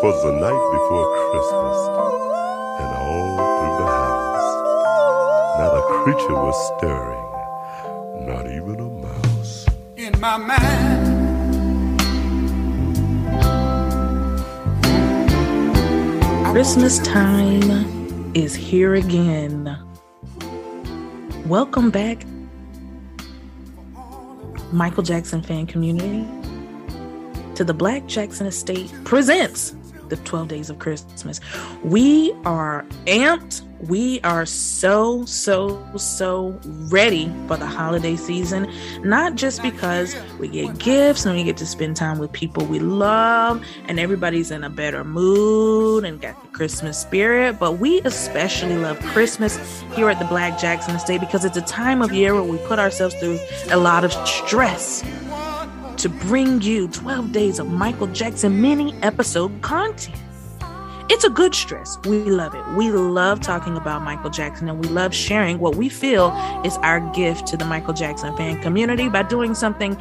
'Twas the night before Christmas, and all through the house, not a creature was stirring, not even a mouse. in my mind. Christmas time is here again. Welcome back, Michael Jackson fan community, to the Black Jackson Estate presents the 12 Days of Christmas. We are amped. We are so, so, so ready for the holiday season. Not just because we get gifts and we get to spend time with people we love and everybody's in a better mood and got the Christmas spirit, but we especially love Christmas here at the Black Jackson Estate because it's a time of year where we put ourselves through a lot of stress to bring you 12 days of Michael Jackson mini episode content. It's a good stress. We love it. We love talking about Michael Jackson and we love sharing what we feel is our gift to the Michael Jackson fan community by doing something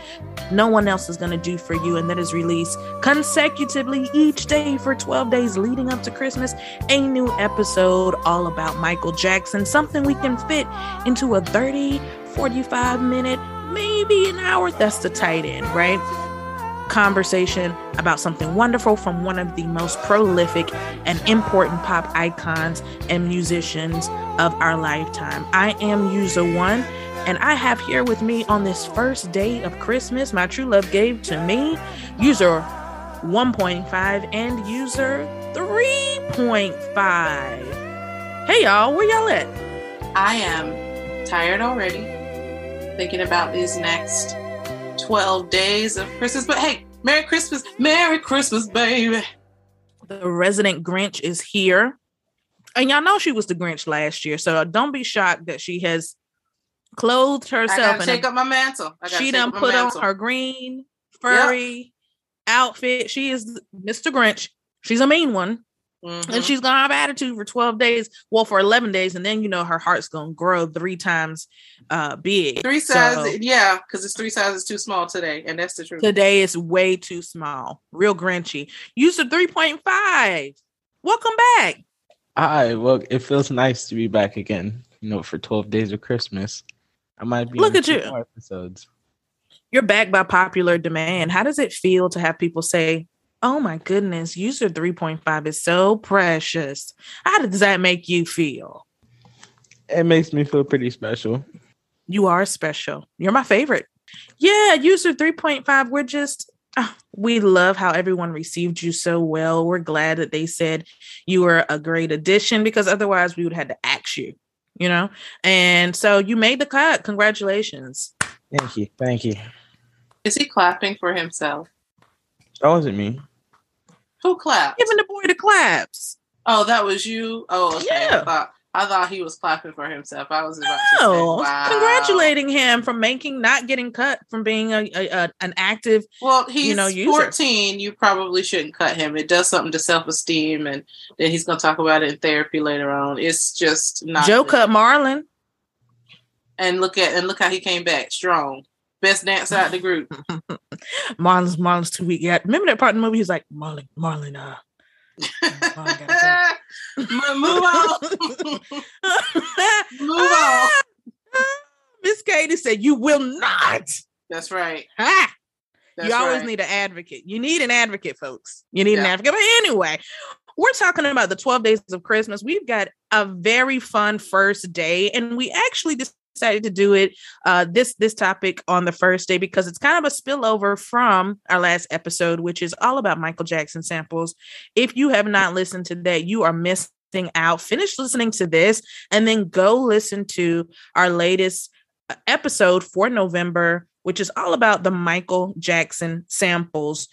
no one else is going to do for you, and that is release consecutively each day for 12 days leading up to Christmas a new episode all about Michael Jackson, something we can fit into a 30, 45 minute, maybe an hour. That's the tight end, right? conversation about something wonderful from one of the most prolific and important pop icons and musicians of our lifetime. I am User One, and I have here with me on this first day of Christmas, my true love gave to me, User 1.5 and User 3.5. Hey y'all, where y'all at? I am tired already thinking about these next 12 days of Christmas. But hey, Merry Christmas. Merry Christmas, baby. The resident Grinch is here. And y'all know she was the Grinch last year, so don't be shocked that she has clothed I herself gotta in take up my mantle. She done put mantle. on her green furry outfit. She is Mr. Grinch. She's a mean one. Mhm. And she's gonna have attitude for 12 days. Well, for 11 days, and then you know her heart's gonna grow three times uh big. three So, sizes, yeah, because it's three sizes too small today, and that's the truth. today is way too small. Real grinchy. Use the 3.5. Welcome back. Hi, well, it feels nice to be back again. You know, for twelve days of Christmas, I might be. Look at you. more Episodes. You're back by popular demand. How does it feel to have people say, Oh my goodness, user 3.5 is so precious? How does that make you feel? It makes me feel pretty special. You are special. You're my favorite. Yeah, user 3.5. We're just, ah, we love how everyone received you so well. We're glad that they said you were a great addition because otherwise we would have had to axe you, you know? And so you made the cut. Congratulations. Thank you, thank you. Is he clapping for himself? That wasn't me. Who clapped? Giving the boy the claps. Oh, that was you. Oh, okay. Yeah. I thought I thought he was clapping for himself. I was about to say, wow. congratulating him for making, not getting cut from being a, a, a- an active. Well, he's you know, user. 14. You probably shouldn't cut him. It does something to self esteem, and then he's going to talk about it in therapy later on. It's just not. Joe good. cut Marlon. and look at and look how he came back strong. Best dancer out the group. Marlon's Marlon's too weak. Yeah, remember that part in the movie? He's like Marlon, Marlon. Uh, Oh, gotta Move on. Move on. Ah, ah, Miss Katie said, "You will not." That's right. Ha! That's you always right. need an advocate. You need an advocate, folks. You need an advocate. But anyway, we're talking about the 12 days of Christmas. We've got a very fun first day, and we actually decided to do it uh this this topic on the first day because it's kind of a spillover from our last episode, which is all about Michael Jackson samples. If you have not listened to that, you are missing out. Finish listening to this and then go listen to our latest uh, episode for November, which is all about the Michael Jackson samples.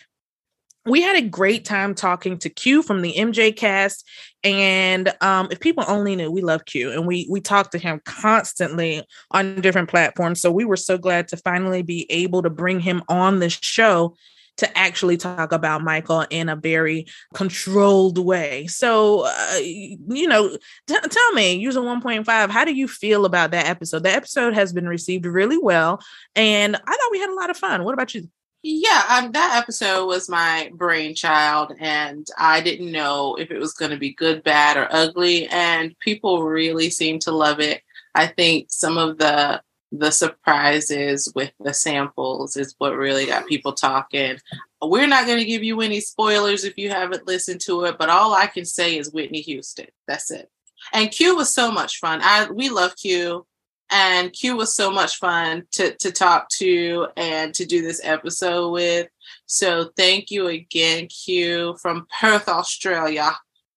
We had a great time talking to Q from the MJ cast. And um, if people only knew, we love Q and we we talk to him constantly on different platforms. So we were so glad to finally be able to bring him on the show to actually talk about Michael in a very controlled way. So, uh, you know, t- tell me, user 1.5, how do you feel about that episode? The episode has been received really well, and I thought we had a lot of fun. What about you? Yeah, um, that episode was my brainchild, and I didn't know if it was going to be good, bad, or ugly. And people really seem to love it. I think some of the the surprises with the samples is what really got people talking. We're not going to give you any spoilers if you haven't listened to it, but all I can say is Whitney Houston. That's it. And Q was so much fun. I we love Q, and Q was so much fun to to talk to and to do this episode with. So thank you again, Q from Perth, Australia,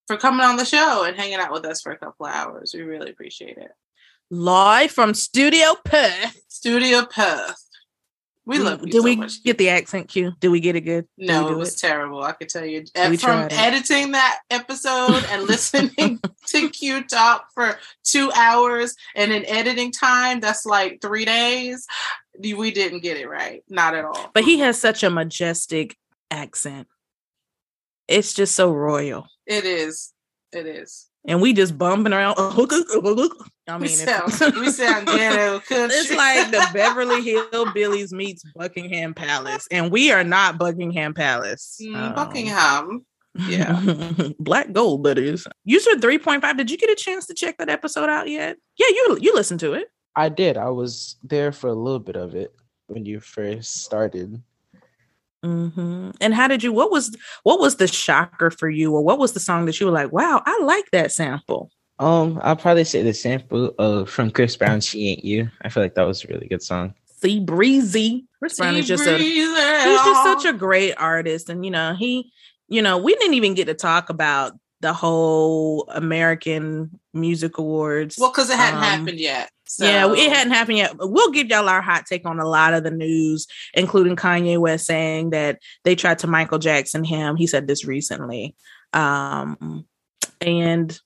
for coming on the show and hanging out with us for a couple of hours. We really appreciate it. Live from Studio Perth. Studio Perth. We love you Did so we much. get the accent cue? Did we get it good? Did No, it was terrible. I could tell you. We from editing that episode and listening to Q talk for two hours and in editing time, that's like three days. We didn't get it right. Not at all. But he has such a majestic accent. It's just so royal. It is. It is. And we just bumping around. I We mean, sound, it's, we sound ghetto it's like the Beverly Hillbillies meets Buckingham Palace. And we are not Buckingham Palace. Mm, Um, Buckingham. Yeah. Black gold, that is. You said 3.5. Did you get a chance to check that episode out yet? Yeah, you you listened to it. I did. I was there for a little bit of it when you first started. Hmm And how did you? What was what was the shocker for you, or what was the song that you were like, "Wow, I like that sample." Um, I'll probably say the sample of from Chris Brown, "She Ain't You." I feel like that was a really good song. See, breezy. Chris Brown is just a he's just such a great artist, and you know he, you know, we didn't even get to talk about the whole American Music Awards. well because it hadn't um, happened yet. So. Yeah, it hadn't happened yet. We'll give y'all our hot take on a lot of the news, including Kanye West saying that they tried to Michael Jackson him. He said this recently. Um, and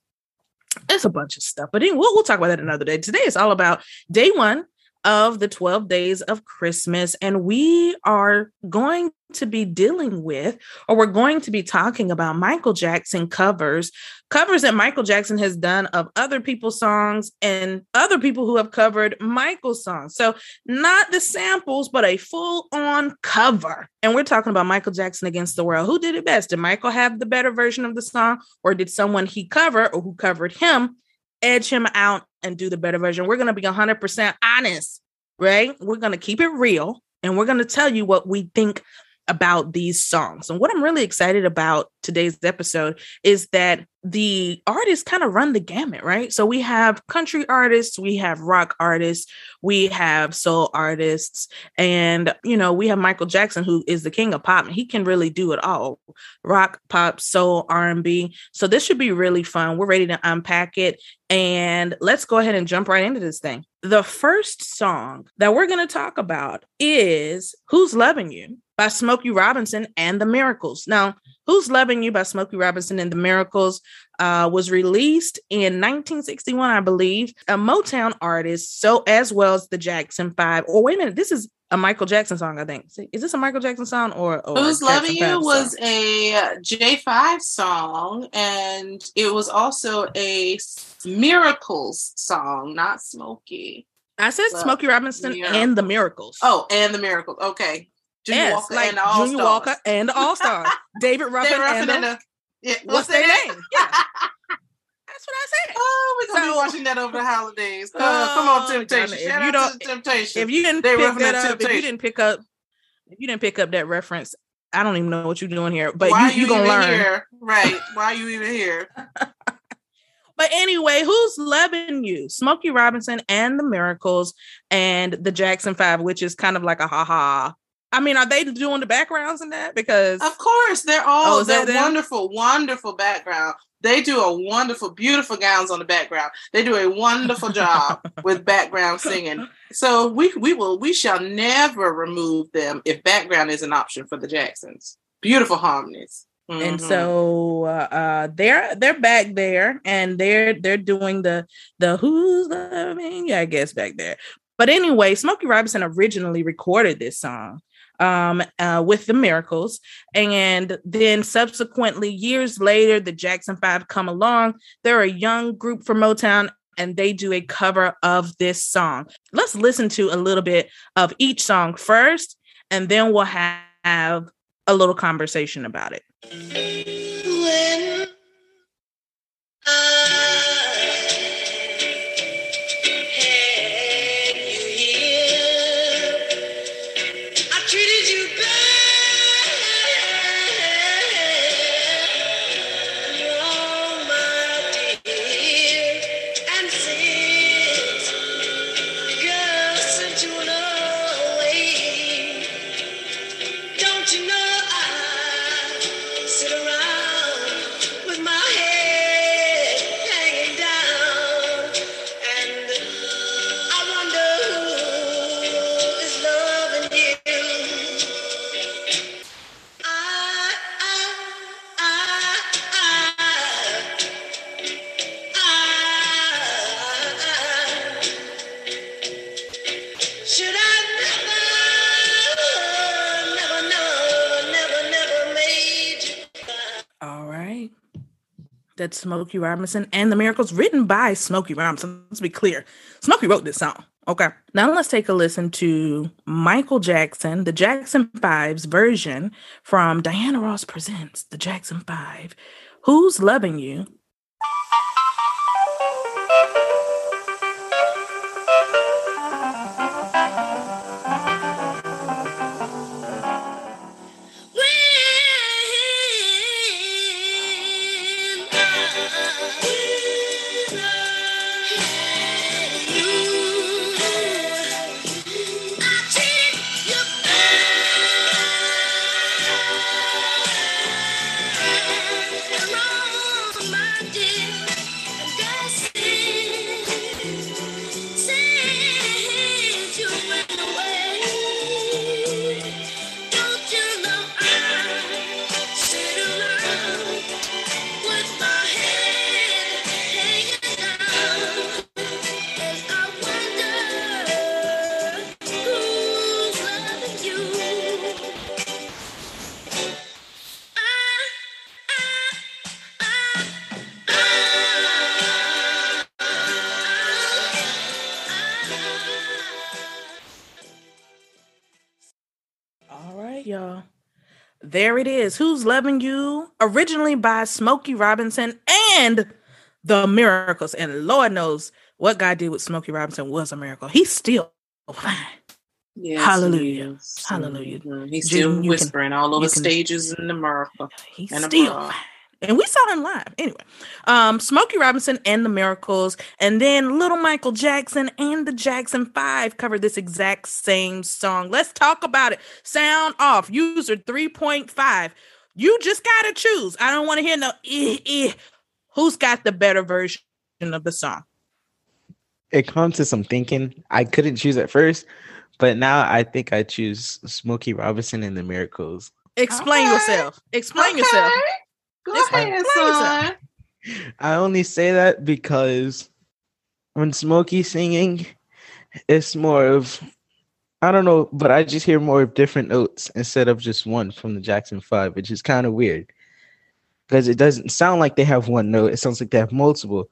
it's a bunch of stuff, but anyway, we'll, we'll talk about that another day. Today is all about day one of the 12 days of Christmas, and we are going to be dealing with, or we're going to be talking about Michael Jackson covers, covers that Michael Jackson has done of other people's songs and other people who have covered Michael's songs. So, not the samples, but a full on cover. And we're talking about Michael Jackson against the world. Who did it best? Did Michael have the better version of the song, or did someone he covered or who covered him edge him out and do the better version? We're going to be 100% honest, right? We're going to keep it real and we're going to tell you what we think about these songs. And what I'm really excited about today's episode is that the artists kind of run the gamut, right? So we have country artists, we have rock artists, we have soul artists, and you know, we have Michael Jackson who is the king of pop. and He can really do it all. Rock, pop, soul, R&B. So this should be really fun. We're ready to unpack it and let's go ahead and jump right into this thing. The first song that we're going to talk about is Who's Loving You by Smokey Robinson and the Miracles. Now, Who's Loving You by Smokey Robinson and the Miracles uh, was released in 1961, I believe. A Motown artist, so as well as the Jackson Five. Or wait a minute, this is a Michael Jackson song, I think. Is this a Michael Jackson song or, or Who's Loving You Five was a J5 song, and it was also a Miracles song, not Smokey. I said Smokey Robinson and the Miracles. Oh, and the Miracles. Okay. Junior yes, Walker like and the All Junior Walker and the All Stars. David Ruffin, David Ruffin and, the, and the. Yeah, what's their name? Yeah. That's what I said. Oh, we're gonna So- be watching that over the holidays. Uh, Oh, come on, Temptation. darn. If Shout you out don't- to Temptation. If you didn't pick Ruffin that up, if you didn't pick up, if you didn't pick up that reference, I don't even know what you're doing here. But Why you you gonna learn. Here? Right. Why are you even here? But anyway, who's loving you? Smokey Robinson and the Miracles and the Jackson Five, which is kind of like a ha ha. I mean, are they doing the backgrounds in that? Because Of course, they're all Oh, they're wonderful, wonderful background. They do a wonderful, beautiful gowns on the background. They do a wonderful job with background singing. So we we will we shall never remove them if background is an option for the Jacksons. Beautiful harmonies. and Mhm. so uh, uh they're they're back there and they're they're doing the the who's loving yeah i guess back there but anyway smokey robinson originally recorded this song um uh with the miracles. And then subsequently years later the jackson five come along. They're a young group from motown and they do a cover of this song. Let's listen to a little bit of each song first and then we'll have a little conversation about it. When Smokey Robinson and the Miracles, written by Smokey Robinson. Let's be clear. Smokey wrote this song. Okay. Now let's take a listen to Michael Jackson, the Jackson Five's version from Diana Ross Presents the Jackson Five. Who's Loving You? Y'all. There it is. Who's Loving You? Originally by Smokey Robinson and the Miracles. And Lord knows what God did with Smokey Robinson was a miracle. He's still fine. Yes, Hallelujah. he. Hallelujah. Mhm. He's June, still you can- whispering all over can- stages in America. He's And still fine. And we saw him live. Anyway, um, Smokey Robinson and the Miracles, and then Little Michael Jackson and the Jackson Five covered this exact same song. Let's talk about it. Sound off. User 3.5. You just gotta choose. I don't want to hear no eh, eh. Who's got the better version of the song? It comes to some thinking. I couldn't choose at first, but now I think I choose Smokey Robinson and the Miracles. Explain Okay. yourself. Explain yourself. Okay. Go Explain- ahead, explain son. I only say that because when Smokey singing, it's more of I don't know, but I just hear more of different notes instead of just one from the Jackson Five, which is kind of weird. Because it doesn't sound like they have one note, it sounds like they have multiple.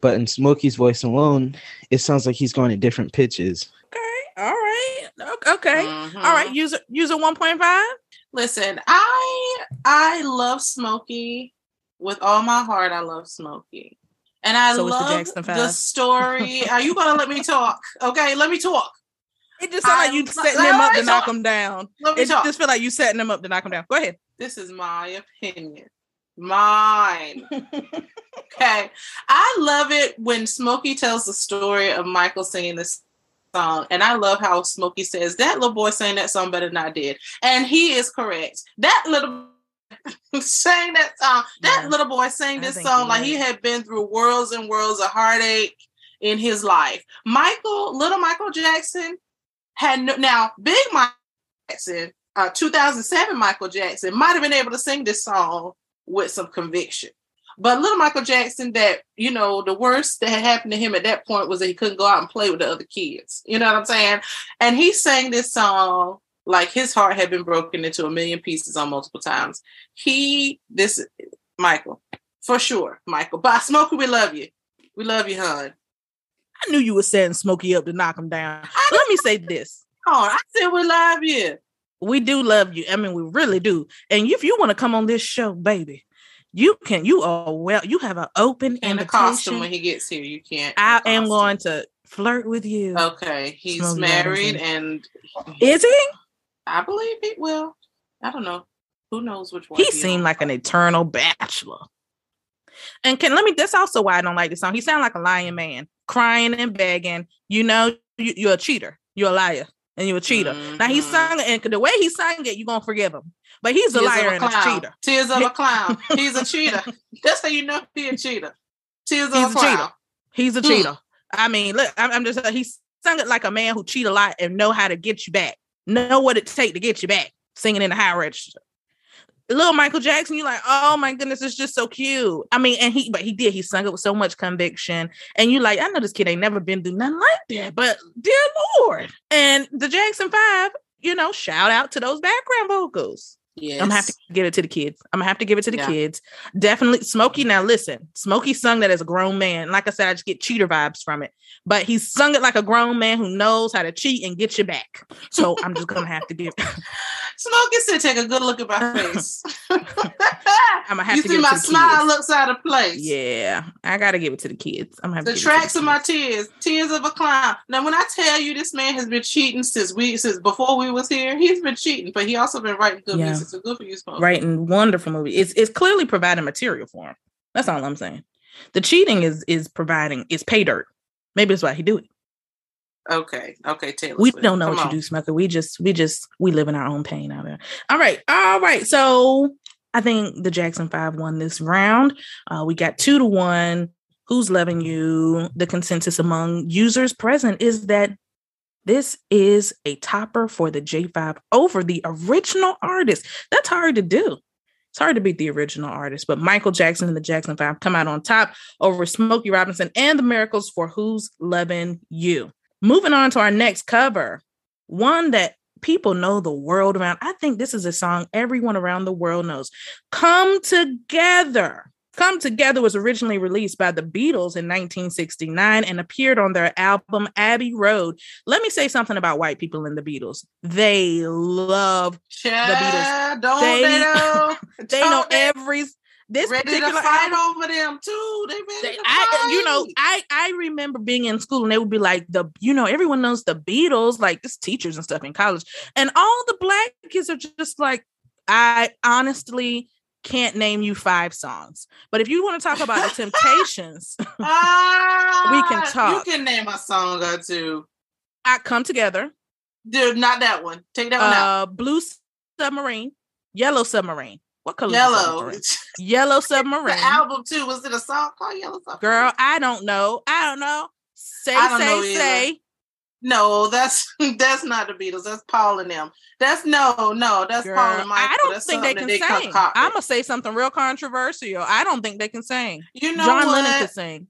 But in Smokey's voice alone, it sounds like he's going at different pitches. Okay. All right. O- Okay. Mhm. All right. User user 1.5. Listen, I I love Smokey with all my heart. I love Smokey, and I So is the love the, story. Are you gonna let me talk? Okay, let me talk. It just sounds like you setting him up to knock him down. Let me It talk. just feel like you setting him up to knock him down. Go ahead. This is my opinion. Mine. Okay. I love it when Smokey tells the story of Michael singing this song. And I love how Smokey says that little boy sang that song better than I did. And he is correct. That little sang that song. That Yeah. little boy sang this song he like he had been through worlds and worlds of heartache in his life. Michael, little Michael Jackson had no now big Michael Jackson, uh 2007 Michael Jackson might have been able to sing this song with some conviction. But little Michael Jackson, that you know, the worst that had happened to him at that point was that he couldn't go out and play with the other kids. You know what I'm saying? And he sang this song like his heart had been broken into a million pieces on multiple times. He, this, Michael, for sure, Michael. By Smokey, we love you. We love you, hon. I knew you were setting Smokey up to knock him down. Let me say this. Oh, I said we love you. we do love you. I mean, we really do. And if you want to come on this show, baby, you can. You are well. You have an open In the costume invitation. when he gets here, you can't. I am going to flirt with you. Okay, he's married, and Is he? I believe he will. I don't know. Who knows which one? He seemed like an eternal bachelor. And can let me. That's also why I don't like this song. He sounded like a lying man, crying and begging. You know, you, you're a cheater. You're a liar, and you're a cheater. Now he Mhm. sung it, and the way he sang it, you're gonna forgive him. But he's a Tears liar of and a cheater. Tears of a clown. He's a cheater. That's how you know he a cheater. Tears of He's a a clown. cheater. He's a Hmm. cheater. I mean, look, I'm, I'm just he sung it like a man who cheat a lot and know how to get you back. Know what it take to get you back. Singing in the high register. Little Michael Jackson, you're like, oh my goodness, it's just so cute. I mean, and he, but he did. He sung it with so much conviction, and you're like, I know this kid ain't never been through nothing like that, but dear Lord, and the Jackson Five, you know, shout out to those background vocals. Yes. I'm gonna have to give it to the kids. I'm gonna have to give it to the Yeah. kids. Definitely, Smokey. Now listen, Smokey sung that as a grown man. Like I said, I just get cheater vibes from it. But he sung it like a grown man who knows how to cheat and get you back. So I'm just gonna have to give. Smokey said, "Take a good look at my face." I'm gonna have you to see give it my to the smile kids. looks out of place. Yeah, I gotta give it to the kids. I'm gonna have The to give it to tracks of my tears, tears of a clown. Now, when I tell you this man has been cheating since we, since before we was here, he's been cheating, but he also been writing good Yeah. music. So good for you, Smokey. writing wonderful movie. It's it's clearly providing material for him. That's all I'm saying. The cheating is is providing is pay dirt. Maybe that's why he do it. Okay, okay, Taylor. we don't know Come what on. you do, Smoker. We just we just we live in our own pain out there. All right, all right. So I think the Jackson Five won this round. Uh, we got two to one. Who's loving you? The consensus among users present is that this is a topper for the J5 over the original artist. That's hard to do. It's hard to beat the original artist, but Michael Jackson and the Jackson Five come out on top over Smokey Robinson and the Miracles for Who's Loving You. Moving on to our next cover, one that people know the world around. I think this is a song everyone around the world knows. Come Together. Come Together was originally released by the Beatles in 1969 and appeared on their album Abbey Road. Let me say something about white people in the Beatles. They love, Child, don't They- they, know? they know every this ready to particular fight album. over them too. They ready They- to I, uh, you know. I I remember being in school and they would be like the, you know, everyone knows the Beatles, like this teachers and stuff in college, and all the black kids are just like, I honestly can't name you five songs, but if you want to talk about the Temptations, Ah, we can talk. You can name a song or two. I come together, Dude, not that one. Take that one out. uh, Blue Submarine, Yellow Submarine. What color? the Yellow. submarine? Yellow the Submarine. album too. Was it a song called Yellow Submarine? Girl, I don't know. I don't know. Say, don't say, know say. No, that's that's not the Beatles. That's Paul and them. That's no, no. That's Girl, Paul and Michael. I don't That's think they can that sing. I'm gonna say something real controversial. I don't think they can sing. You know John what? Lennon could sing.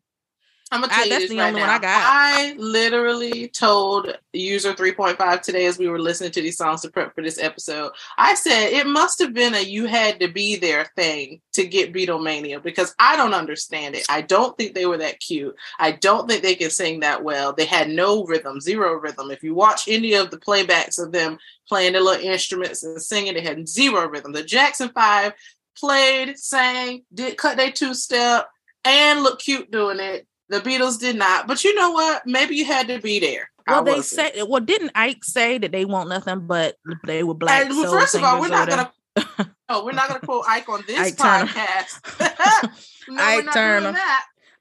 I'm gonna I- tell you that's this the right only now. one I got. I literally told user 3.5 today as we were listening to these songs to prep for this episode. I said it must have been a you had to be there thing to get Beatlemania because I don't understand it. I don't think they were that cute. I don't think they can sing that well. They had no rhythm, zero rhythm. If you watch any of the playbacks of them playing their little instruments and singing, they had zero rhythm. The Jackson Five played, sang, did cut their two step, and looked cute doing it. The Beatles did not. But you know what? Maybe you had to be there. I Well, they say. Well, didn't Ike say that they want nothing but they were black? And, well, first of all, we're not gonna. Oh, we're not gonna quote Ike on this Ike podcast. no, Ike Turner.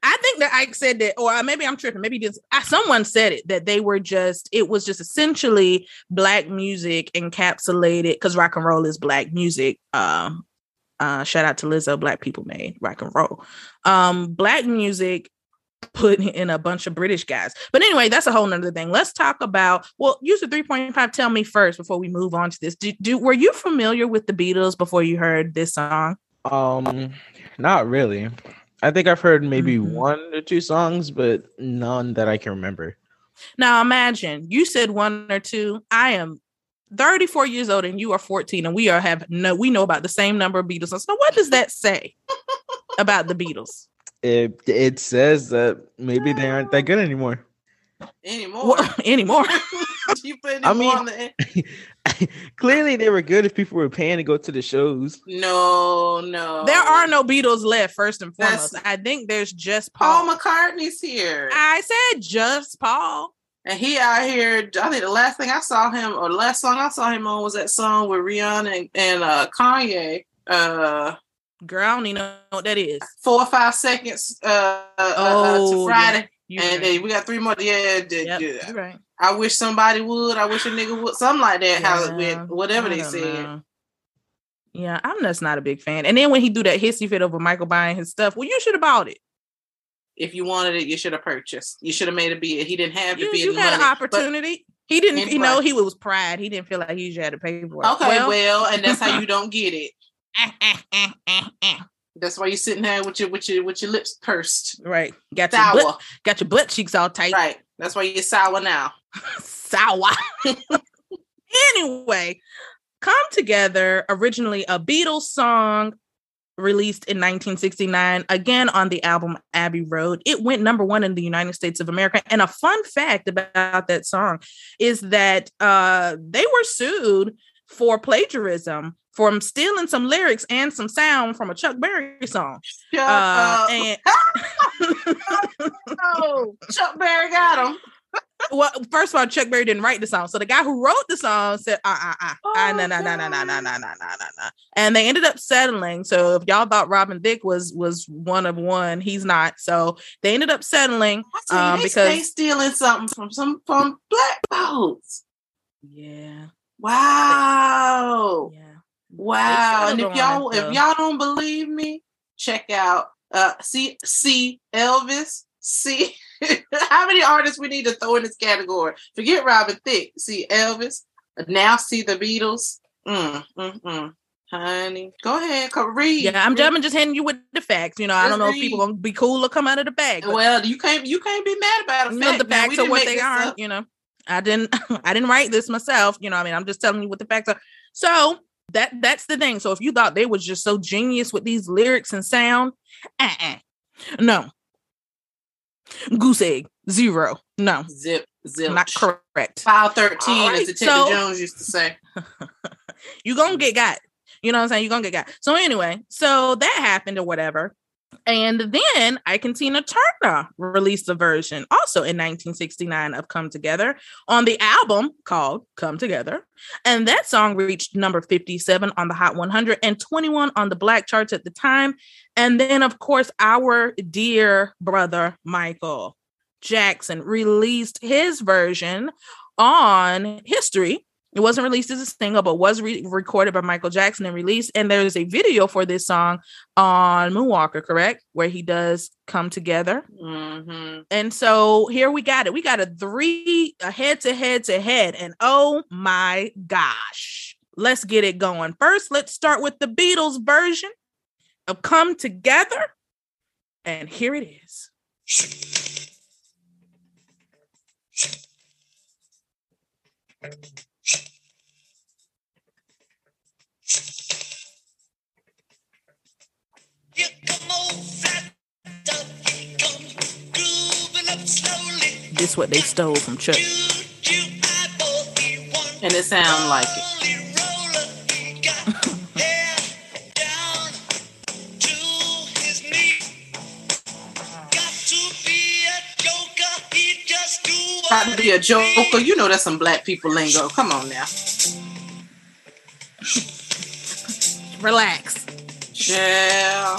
I think that Ike said that, or maybe I'm tripping. Maybe just uh, someone said it that they were just. It was just essentially black music encapsulated because rock and roll is black music. Um, uh, shout out to Lizzo. Black people made rock and roll. Um, black music put in a bunch of British guys. But anyway, that's a whole nother thing. Let's talk about. Well, three point five. Tell me first before we move on to this. Do, do were you familiar with the Beatles before you heard this song? Um, not really. I think I've heard maybe Mhm. one or two songs, but none that I can remember. Now imagine you said one or two. I am 34 years old and you are 14, and we are have no we know about the same number of Beatles. songs. So what does that say about the Beatles? It it says that maybe they aren't that good anymore. Anymore. Well, anymore. you putting I more mean- on the Clearly, they were good if people were paying to go to the shows. no, no. There are no Beatles left. First and That's- foremost, I think there's just Paul Paul. McCartney's here, I said just Paul. and he out here. I think the last thing I saw him, or the last song I saw him on, was that song with Rihanna and, and uh, Kanye. Uh, Girl, I don't even know what that is. four or five seconds. Uh, uh, uh, Oh, to Friday, You and right. then we got three more. Yeah, d- Yep, you right. I wish somebody would. I wish a nigga would. Something like that. How it went. Whatever they said. know. Yeah, I'm just not a big fan. And then when he do that hissy fit over Michael buying his stuff, well, you should have bought it. If you wanted it, you should have purchased. You should have made a bid. He didn't have the You, bid. you had an money, opportunity. He didn't, you know, he was pride. He didn't feel like he had to pay for it. Okay, well, and that's how you don't get it. That's why you're sitting there with your with your with your lips pursed, right. Got your sour. butt, got your butt cheeks all tight. Right. That's why you're sour now. sour. anyway, Come Together, originally a Beatles song released in 1969, again on the album Abbey Road. It went number one in the United States of America. And a fun fact about that song is that uh, they were sued for plagiarism from stealing some lyrics and some sound from a Chuck Berry song. Shut Uh, and oh, Chuck Berry got him. well, first of all, Chuck Berry didn't write the song. So the guy who wrote the song said, uh, uh, uh, Oh, uh, no, no, no, no, no, no, no, no, no, no. And they ended up settling. So if y'all thought Robin Thicke was was one of one, he's not. So they ended up settling. Um, they, because- they stealing something from some from black folks. Yeah. Wow. Yeah. Wow. And if y'all it, though. if y'all don't believe me, check out uh see see Elvis. See how many artists we need to throw in this category. Forget Robin Thicke. See Elvis. Now see the Beatles. Mm, mm, mm. Honey. Go ahead. Read. Yeah, I'm, Read. I'm just hitting you with the facts. You know, I don't know if people gonna be cool or come out of the bag. Well, you can't you can't be mad about a you know the facts are what they are up. you know i didn't i didn't write this myself you know i mean i'm just telling you what the facts are so that that's the thing so if you thought they was just so genius with these lyrics and sound uh-uh. no goose egg zero no Zip zip. not correct File 13, All as right, Detective so- Jones used to say. you gonna get got. You know what I'm saying? You're gonna get got. So anyway, so that happened or whatever. And then Ike and Tina Turner released a version also in 1969 of Come Together on the album called Come Together. And that song reached number 57 on the Hot 100 and 21 on the black charts at the time. And then, of course, our dear brother Michael Jackson released his version on History it wasn't released as a single, but was re- recorded by Michael Jackson and released. And there's a video for this song on Moonwalker, correct? Where he does come together. hmm And so here we got it. We got a three, a head to head to head. And oh my gosh, let's get it going. First, let's start with the Beatles version of Come Together. And here it is. This what they stole from Chuck. And it sound like it. trying to be a joker. You know that's some black people lingo. Come on now. Relax. Yeah.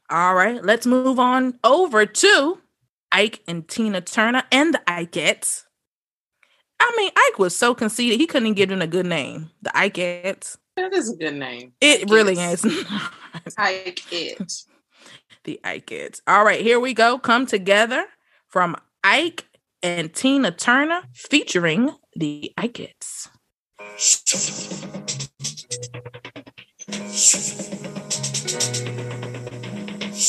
All right, let's move on over to Ike and Tina Turner and the Ikettes. I mean, Ike was so conceited, he couldn't even give them a good name. The Ikettes. That is a good name. It really Ikettes. is. Ike it. the Ikettes. All right, here we go. Come together from Ike and Tina Turner featuring the Ikettes. I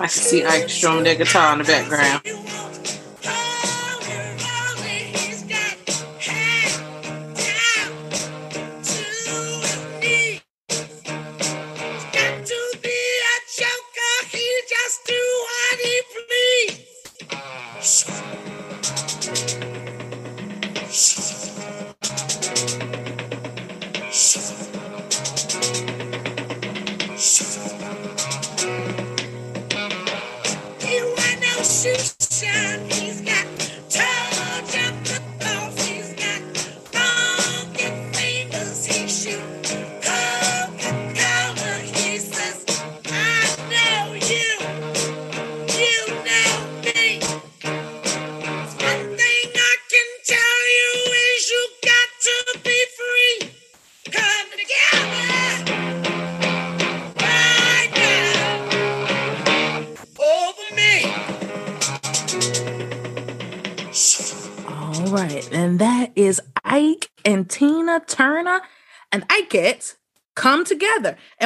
can see Ike strumming that guitar in the background.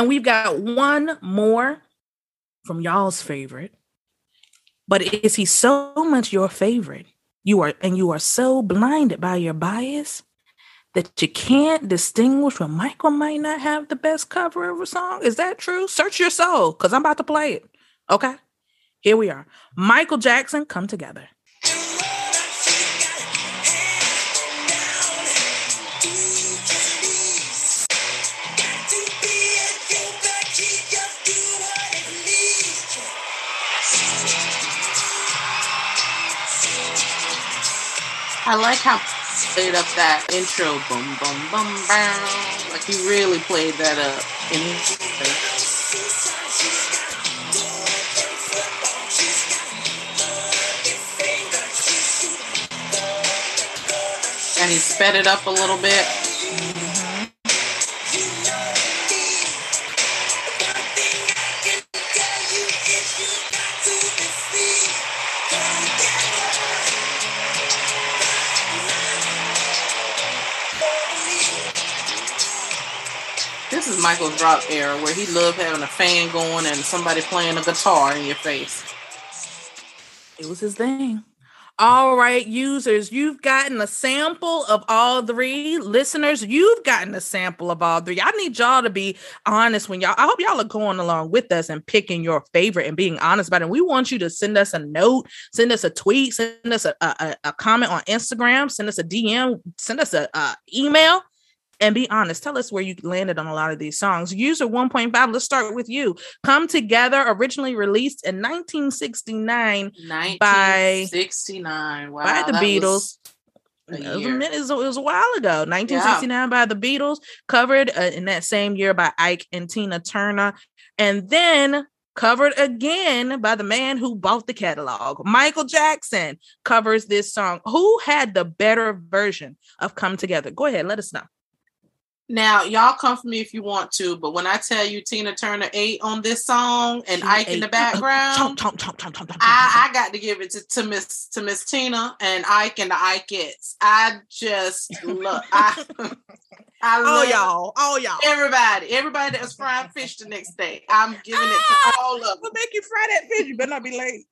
And we've got one more from y'all's favorite. But is he so much your favorite? You are and you are so blinded by your bias that you can't distinguish when Michael might not have the best cover of a song. Is that true? Search your soul, because I'm about to play it. Okay. Here we are. Michael Jackson, come together. I like how played up that intro, boom, boom, boom, boom. Like he really played that up. in and he sped it up a little bit. This is Michael's drop era where he loved having a fan going and somebody playing a guitar in your face. It was his thing. All right, users, you've gotten a sample of all three. Listeners, you've gotten a sample of all three. I need y'all to be honest when y'all. I hope y'all are going along with us and picking your favorite and being honest about it. We want you to send us a note, send us a tweet, send us a, a, a- comment on Instagram, send us a DM, send us a, a email, and be honest. Tell us where you landed on a lot of these songs. User 1.5, let's start with you. Come Together, originally released in 1969 1969. Wow. by the Beatles. It was, it was a- it was a while ago. 1969 by the Beatles, covered uh, in that same year by Ike and Tina Turner, and then covered again by the man who bought the catalog. Michael Jackson covers this song. Who had the better version of Come Together? Go ahead, let us know. Now, y'all come for me if you want to, but when I tell you Tina Turner ate on this song and She Ike in the background, chomp, chomp, chomp, I, I got to give it to, to Miss to Miss Tina and Ike and the Ikettes. I just love I I Oh love y'all, oh y'all. everybody, everybody that was frying fish the next day. I'm giving it Ah! to all of them. What make you fry that fish? You better not be late.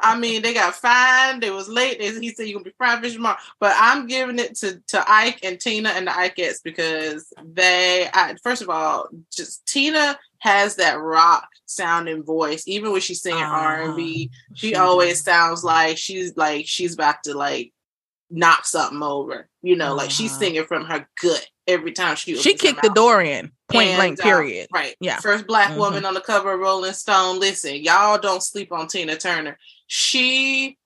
I mean, they got fined. They was late. They, he said you're gonna be frying fish tomorrow. But I'm giving it to to Ike and Tina and the Ikettes because they. I, first of all, just Tina has that rock sounding voice. Even when she's singing Uh-huh. R and B, she always sounds like she's like she's about to like knock something over. You know, like she's Uh-huh. singing from her gut every time she She kicked the door in, point And, blank, uh, period. right. Yeah. First black Mhm. woman on the cover of Rolling Stone. Listen, y'all don't sleep on Tina Turner. She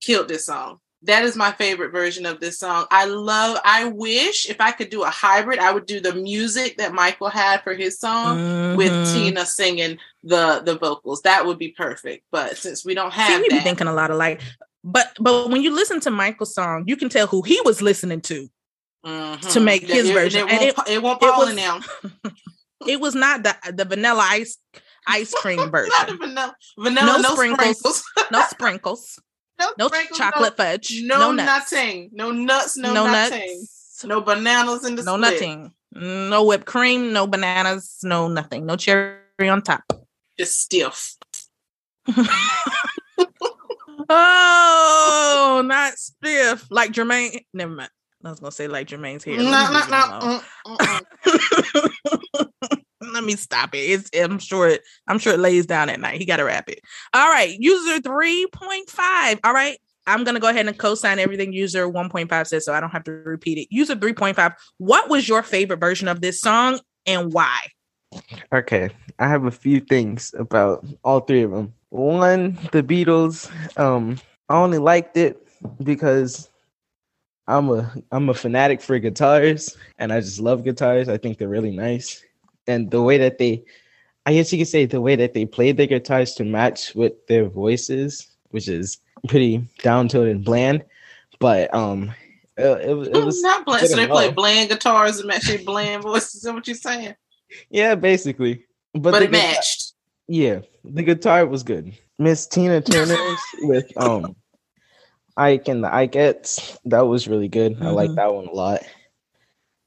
killed this song. That is my favorite version of this song. I love, I wish if I could do a hybrid, I would do the music that Michael had for his song with Mhm. Tina singing the the vocals. That would be perfect. But since we don't See, have we be thinking a lot alike. But but when you listen to Michael's song, you can tell who he was listening to. Mhm. to make his It- version. It, And won't, it- won't it Paul was- in now. It was not the the vanilla ice ice cream Not version. vanilla, vanilla, No no, sprinkles. sprinkles, No sprinkles. no, No sprinkles, chocolate fudge. no, No no nuts. nothing, no nuts, no, No nothing, nuts. no bananas in the No split. nothing. No whipped cream. No bananas. No nothing. No cherry on top. just stiff. oh, not stiff like Jermaine. Never mind. I was gonna say like Jermaine's hair. No, Let me no, leave it no. mm, mm, mm. Let me stop it. It's I'm sure it I'm sure it lays down at night. He gotta wrap it. All right, user 3.5. All right. I'm gonna go ahead and co-sign everything user 1.5 says so I don't have to repeat it. User 3.5. What was your favorite version of this song and why? Okay, I have a few things about all three of them. One, the Beatles. Um, I only liked it because I'm a I'm a fanatic for guitars, and I just love guitars. I think they're really nice, and the way that they, I guess you could say, the way that they played their guitars to match with their voices, which is pretty down to it and bland. But um, it, it, was- it was not bland. So they play bland guitars and match their bland voices. Is that what you're saying? yeah, basically. But, But, it guitar- matched. Yeah, the guitar was good. Miss Tina Turner's with um Ike and the Ikettes. That was really good. I like Mhm. that one a lot.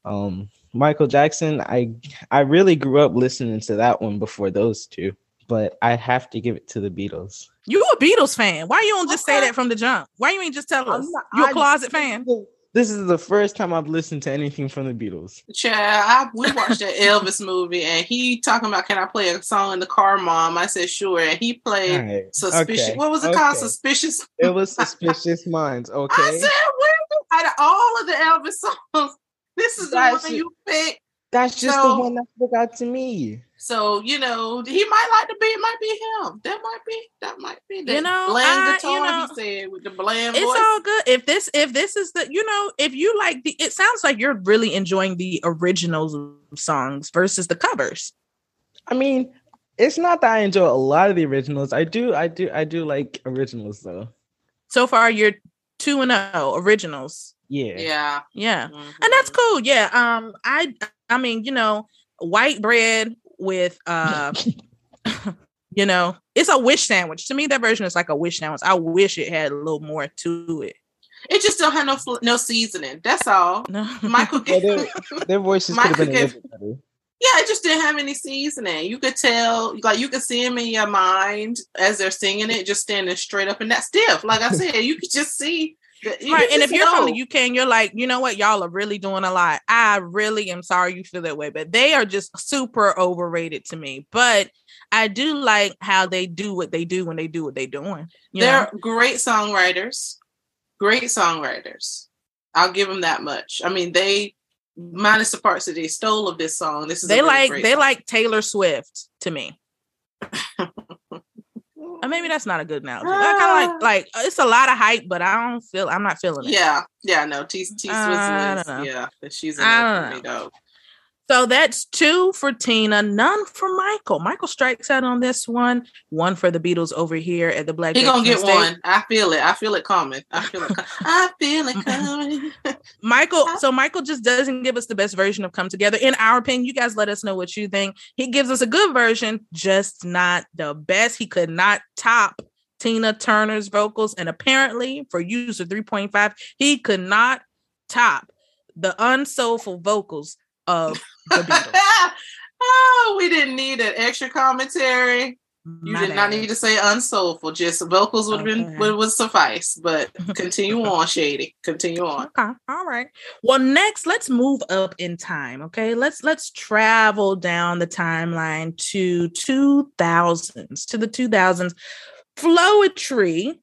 Um Michael Jackson, I I really grew up listening to that one before those two, but I have to give it to the Beatles. You a Beatles fan. Why you don't just say that from the jump? Why you ain't just tell us? not- you a I- closet fan? This is the first time I've listened to anything from the Beatles. Child, I, we watched that Elvis movie, and he talking about, "Can I play a song in the car, Mom?" I said, "Sure." And he played Alright, suspicious. okay, What was it called? Suspicious. It was Suspicious Minds, Okay. I okay? said, "Where out of all of the Elvis songs, this is the That's one it. you picked." That's just So- the one that stuck out to me. So you know, he might like to be. It might be him. That might be. That might be. That You know, bland I- guitar. you know, he said with the bland It's voice. all good. If this if this is the you know, if you like the it sounds like you're really enjoying the original songs versus the covers. I mean, it's not that I enjoy a lot of the originals. I do, I do, I do like originals though. So far you're 2 and 0 originals. Yeah. yeah, Yeah. Mhm. And that's cool. Yeah. Um I I mean, you know, white bread with uh you know, it's a wish sandwich. To me that version is like a wish sandwich. I wish it had a little more to it. It just don't have no fl- no seasoning. That's all. No. Michael Well, gave, their, their voices could have been gave- better. yeah, it just didn't have any seasoning. You could tell, like you could see them in your mind as they're singing it, just standing straight up and that stiff. Like I said, you could just see. Right. And if you're from the UK and you're like, you know what, y'all are really doing a lot. I really am sorry you feel that way, but they are just super overrated to me. But I do like how they do what they do when they do what they're doing. You they're know? great songwriters, great songwriters. I'll give them that much. I mean, they minus the parts that they stole of this song. This is They really like they song. like Taylor Swift to me. Or maybe that's not a good analogy. I kind of like ah. like it's a lot of hype, but I don't feel I'm not feeling it. Yeah, yeah, no, T T I know. yeah, but she's I enough don't for me though. So that's two for Tina, none for Michael. Michael strikes out on this one. One for the Beatles over here at the Black. He gonna get Estate. one. I feel it. I feel it coming. I feel it. Com- I feel it coming. Michael, so Michael just doesn't give us the best version of Come Together. In our opinion, you guys let us know what you think. He gives us a good version, just not the best. He could not top Tina Turner's vocals. And apparently, for user 3.5, he could not top the unsoulful vocals of. oh, we didn't need an extra commentary. You My did not need to say unsoulful. Just vocals would have Okay. been would, would suffice. But continue on, Shady. Continue on. Okay. All right. Well, next, let's move up in time. Okay. Let's let's travel down the timeline to 2000s, to the 2000s. Floetry.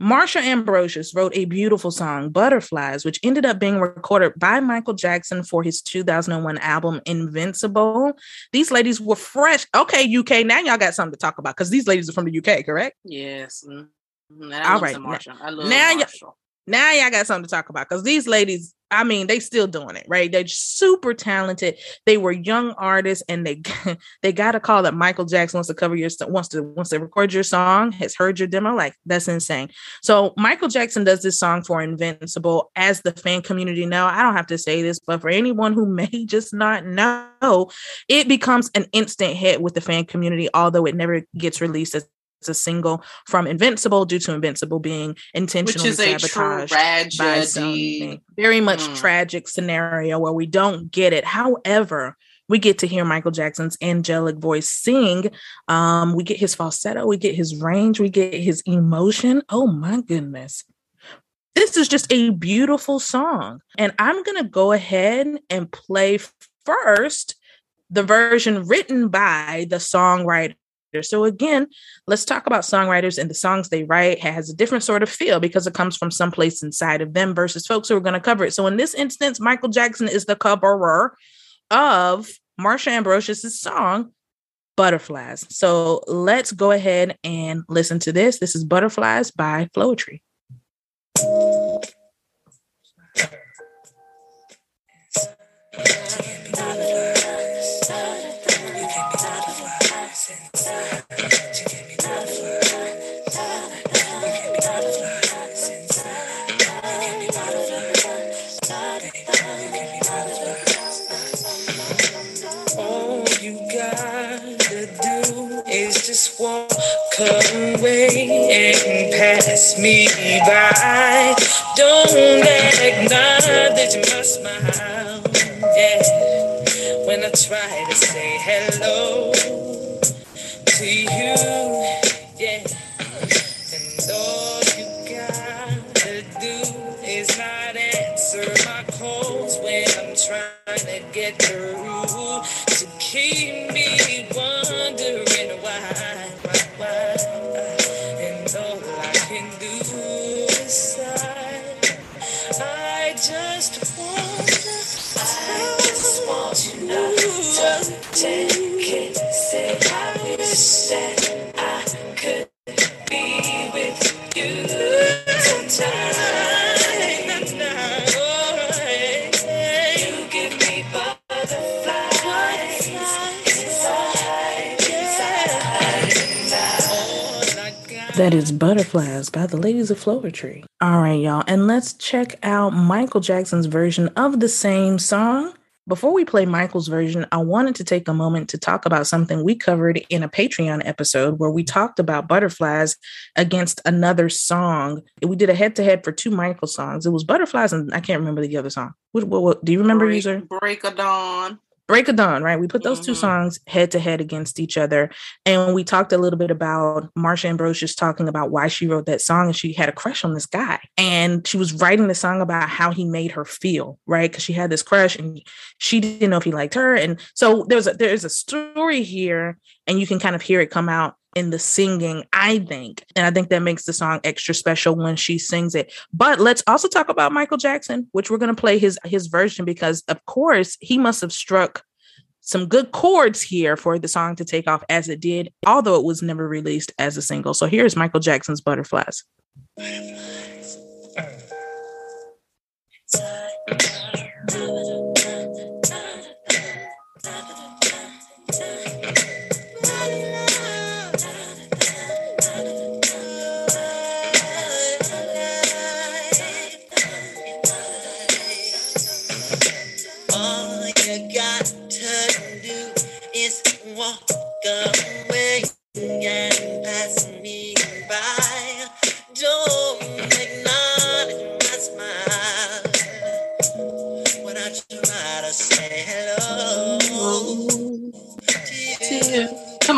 Marsha Ambrosius wrote a beautiful song, Butterflies, which ended up being recorded by Michael Jackson for his 2001 album, Invincible. These ladies were fresh. Okay, UK, now y'all got something to talk about because these ladies are from the UK, correct? Yes. mhm. And All I love right, some I love now Marshall. Now y'all got something to talk about because these ladies, I mean, they still doing it, right? They're super talented. They were young artists, and they they got a call that Michael Jackson wants to cover your song, wants to wants to record your song, has heard your demo. Like that's insane. So Michael Jackson does this song for Invincible, as the fan community know. I don't have to say this, but for anyone who may just not know, it becomes an instant hit with the fan community, although it never gets released as a single from Invincible due to Invincible being Which intentionally is sabotaged by. Very much Mm. tragic scenario where we don't get it. However, we get to hear Michael Jackson's angelic voice sing. Um, we get his falsetto, we get his range, we get his emotion. Oh my goodness. This is just a beautiful song. And I'm going to go ahead and play first the version written by the songwriter. So again, let's talk about songwriters and the songs they write has a different sort of feel because it comes from someplace inside of them versus folks who are going to cover it. So in this instance, Michael Jackson is the coverer of Marsha Ambrosius' song Butterflies. So let's go ahead and listen to this. This is Butterflies by Floetry. Try to say hello to you. Yeah. And all you gotta do is not answer my calls when I'm trying to get through. To keep me wondering why, why, why. And all I can do is sigh. I just wanna, I just want you to take it. Say that is Butterflies by the Ladies of Floetry. All right, y'all. And let's check out Michael Jackson's version of the same song. Before we play Michael's version, I wanted to take a moment to talk about something we covered in a Patreon episode where we talked about butterflies against another song. We did a head to head for two Michael songs. It was Butterflies, and I can't remember the other song. What, what, what- do you remember, break, user? break of dawn. Break of Dawn, right? We put those two Mhm. songs head to head against each other. And we talked a little bit about Marsha Ambrosius talking about why she wrote that song and she had a crush on this guy. And she was writing the song about how he made her feel, right? Because she had this crush and she didn't know if he liked her. And so there's a there's a story here, and you can kind of hear it come out in the singing, I think. And I think that makes the song extra special when she sings it. But let's also talk about Michael Jackson, which we're going to play his his version because of course he must have struck some good chords here for the song to take off as it did, although it was never released as a single. So here's Michael Jackson's Butterflies.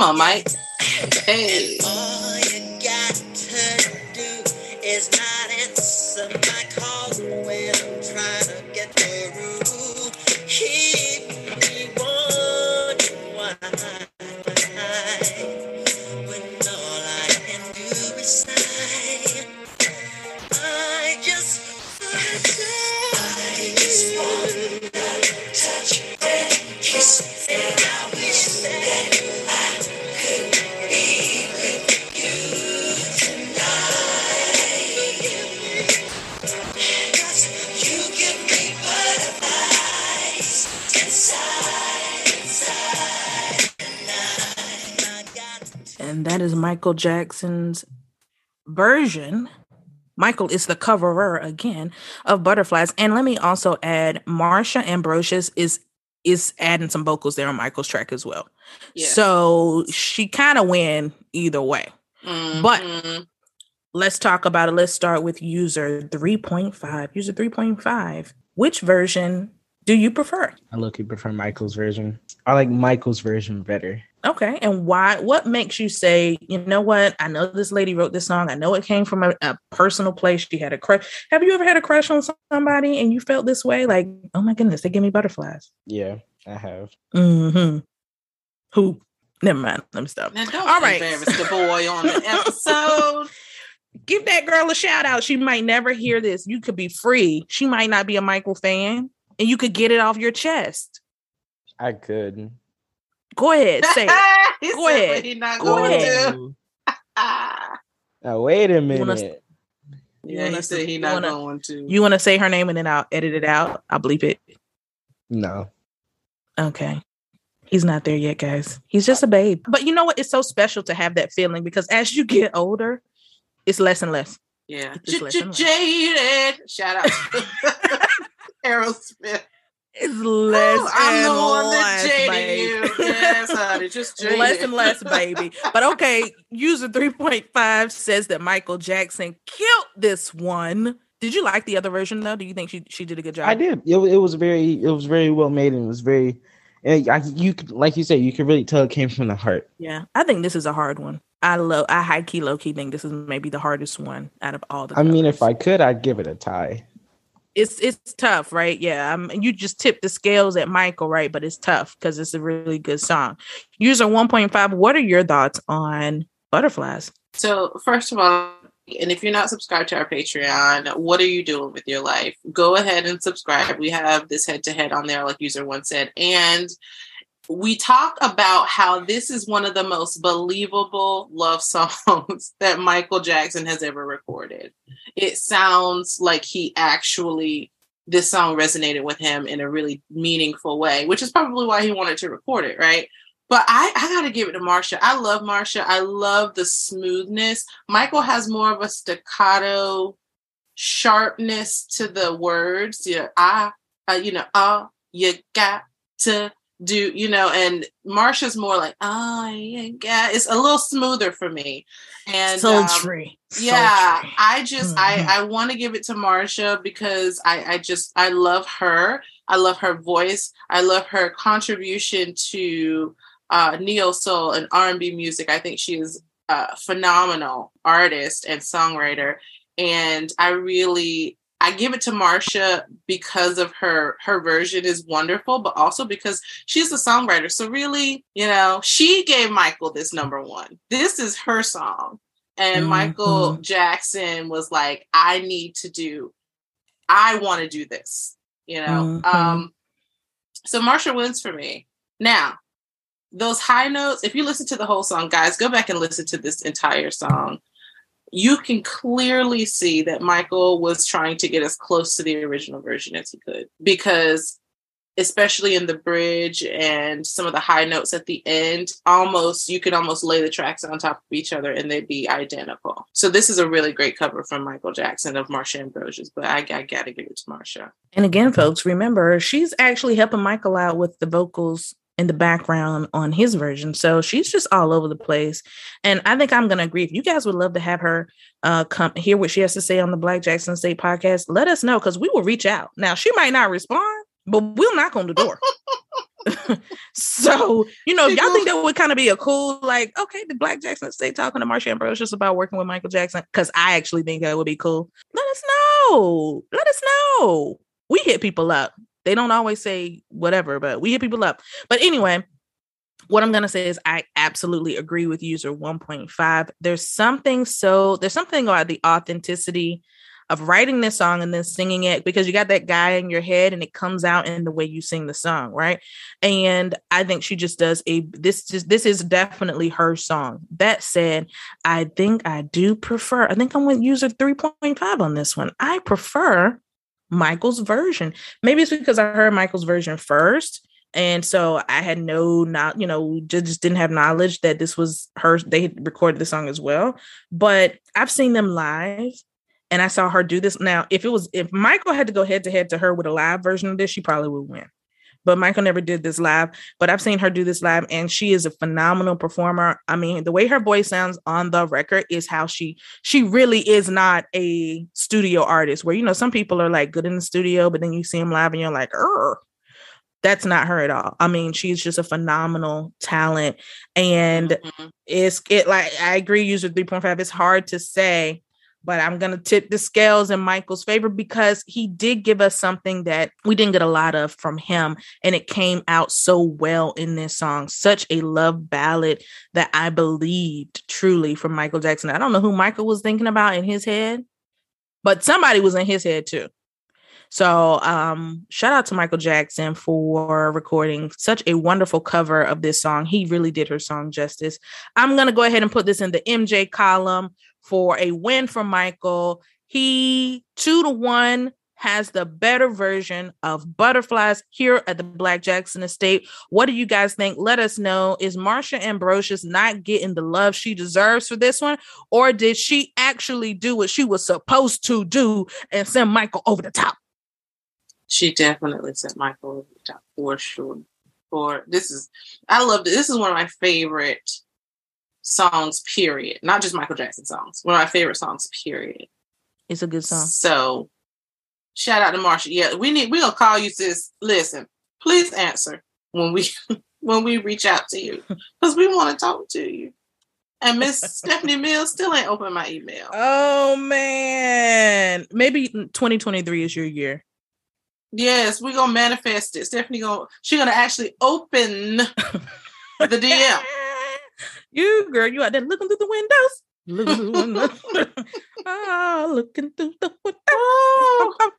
On, Mike. Hey. Michael Jackson's version. Michael is the coverer again of Butterflies. And let me also add Marsha Ambrosius is is adding some vocals there on Michael's track as well. Yeah. So she kind of win either way. but- Mhm. Let's talk about it. Let's start with user 3.5. User 3.5. Which version do you prefer? I look you prefer Michael's version. I like Michael's version better. Okay. And why? What makes you say, you know what? I know this lady wrote this song. I know it came from a, a personal place. She had a crush. Have you ever had a crush on somebody and you felt this way? Like, oh my goodness, they give me butterflies. Yeah, I have. Mm-hmm. Who? Never mind. Let me stop. Now don't All right. embarrass the boy on the episode. Give that girl a shout out. She might never hear this. You could be free. She might not be a Michael fan, and you could get it off your chest. I could. Go ahead, say it. he Go ahead. but he not Go going ahead. to. Now wait a wanna- minute. You Yeah, wanna he said s- he not wanna- going to. You want to say her name and then I'll edit it out. I'll bleep it. No. Okay. He's not there yet, guys. He's just a babe. But you know what? It's so special to have that feeling because as you get older, it's less and less. yeah, It's less and less. jaded. Shout out to Aerosmith. It's less Ooh, I'm and the one less, that jaded babe. you. Yes, honey, just jaded. less and less, baby. But okay, user 3.5 says that Michael Jackson killed this one. Did you like the other version though? Do you think she she did a good job? I did. It, it was very it was very well made and it was very and I, you could like you said you could really tell it came from the heart. Yeah. I think this is a hard one. I love I high key low key think this is maybe the hardest one out of all the I mean, if. I could, I'd give it a tie. It's it's tough, right? Yeah, um, you just tip the scales at Michael, right? But it's tough because it's a really good song. User one point five. What are your thoughts on Butterflies? So, first of all, and if you're not subscribed to our Patreon, what are you doing with your life? Go ahead and subscribe. We have this head to head on there, like user one said. And we talk about how this is one of the most believable love songs that Michael Jackson has ever recorded. It sounds like he actually, this song resonated with him in a really meaningful way, which is probably why he wanted to record it, right? But I, I got to give it to Marsha. I love Marsha. I love the smoothness. Michael has more of a staccato sharpness to the words. Yeah, I, uh, you know, oh, you got to do, you know, and Marsha's more like, oh, yeah. It's a little smoother for me. And um, yeah i just Mhm. i i want to give it to marsha because i i just i love her i love her voice i love her contribution to uh neo soul and r&b music i think she is a phenomenal artist and songwriter and i really I give it to Marsha because of her her version is wonderful, but also because she's a songwriter. So really, you know, she gave Michael this number one. This is her song. And Mhm. Michael Jackson was like, I need to do, I want to do this, you know. Mhm. Um, so Marsha wins for me. Now, those high notes, if you listen to the whole song, guys, go back and listen to this entire song. You can clearly see that Michael was trying to get as close to the original version as he could because especially in the bridge and some of the high notes at the end, almost you could almost lay the tracks on top of each other and they'd be identical. So this is a really great cover from Michael Jackson of Marsha Ambrosius, but I, I gotta give it to Marsha. And again, folks, remember she's actually helping Michael out with the vocals in the background on his version. So she's just all over the place. And I think I'm gonna agree. If you guys would love to have her uh come hear what she has to say on the Black Jackson Estate podcast, let us know because we will reach out. Now she might not respond, but we'll knock on the door. so, you know, y'all think that would kind of be a cool, like, okay, the Black Jackson Estate talking to Marsha Ambrosius about working with Michael Jackson, because I actually think that would be cool. Let us know. Let us know. We hit people up. They don't always say whatever, but we hit people up. But anyway, what I'm gonna say is I absolutely agree with user 1.5. There's something so there's something about the authenticity of writing this song and then singing it because you got that guy in your head and it comes out in the way you sing the song, right? And I think she just does a this just this is definitely her song. That said, I think I do prefer, I think I'm with user 3.5 on this one. I prefer Michael's version. Maybe it's because I heard Michael's version first And so I had no not, you know, just, just didn't have knowledge that this was her. They recorded the song as well. But I've seen them live and I saw her do this. Now, if it was if Michael had to go head to head to her with a live version of this, she probably would win. But Michael never did this live. But I've seen her do this live, and she is a phenomenal performer. I mean, the way her voice sounds on the record is how she she really is not a studio artist. Where you know some people are like good in the studio, but then you see them live and you're like, er. That's not her at all. I mean, she's just a phenomenal talent, and Mhm. it's it like I agree. User three point five. It's hard to say but I'm going to tip the scales in Michael's favor because he did give us something that we didn't get a lot of from him. And it came out so well in this song. Such a love ballad that I believed truly from Michael Jackson. I don't know who Michael was thinking about in his head, but somebody was in his head too. So, um, shout out to Michael Jackson for recording such a wonderful cover of this song. He really did her song justice. I'm going to go ahead and put this in the MJ column for a win for Michael. He two to one has the better version of butterflies here at the Black Jackson Estate. What do you guys think? Let us know. Is Marsha Ambrosius not getting the love she deserves for this one? Or did she actually do what she was supposed to do and send Michael over the top? She definitely sent Michael over the top for sure. For this is, I love it. This is one of my favorite songs. Period. Not just Michael Jackson songs. One of my favorite songs. Period. It's a good song. So, shout out to Marsha. Yeah, we need. We gonna call you, sis. Listen, please answer when we when we reach out to you because we want to talk to you. And Miss Stephanie Mills still ain't opened my email. Oh man. Maybe 2023 is your year. Yes, we're gonna manifest it. Stephanie gonna she gonna actually open the DM. you girl, you out there looking through the windows. Looking through the windows. Ah, looking through the Oh, windows.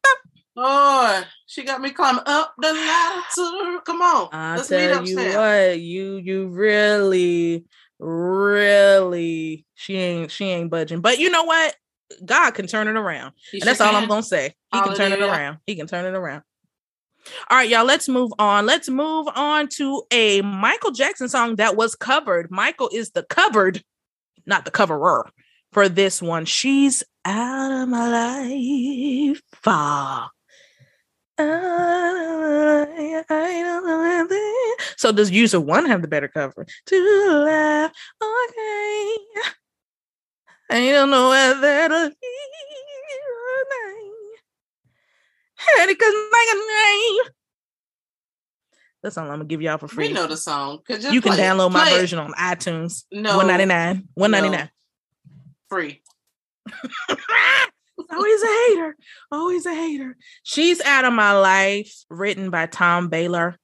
Lord, she got me climbing up the ladder come on. I let's meet tell you upstairs. what, you you really, really, she ain't she ain't budging. But you know what? God can turn it around. He And that's sure all I'm gonna say. He can turn it around. He can turn it around. All right, y'all, let's move on. Let's move on to a Michael Jackson song that was covered. Michael is the covered, not the coverer for this one. She's out of my life. Ah. I, I. So does user one have the better cover? To laugh, okay. I don't know whether to leave or not. And it goes like name. That's all I'm gonna give y'all for free. We know the song. Just you can it. download my Play it. version on iTunes. No, One ninety nine. One ninety nine. free. Always a hater. Always a hater. She's out of my life. Written by Tom Bahler.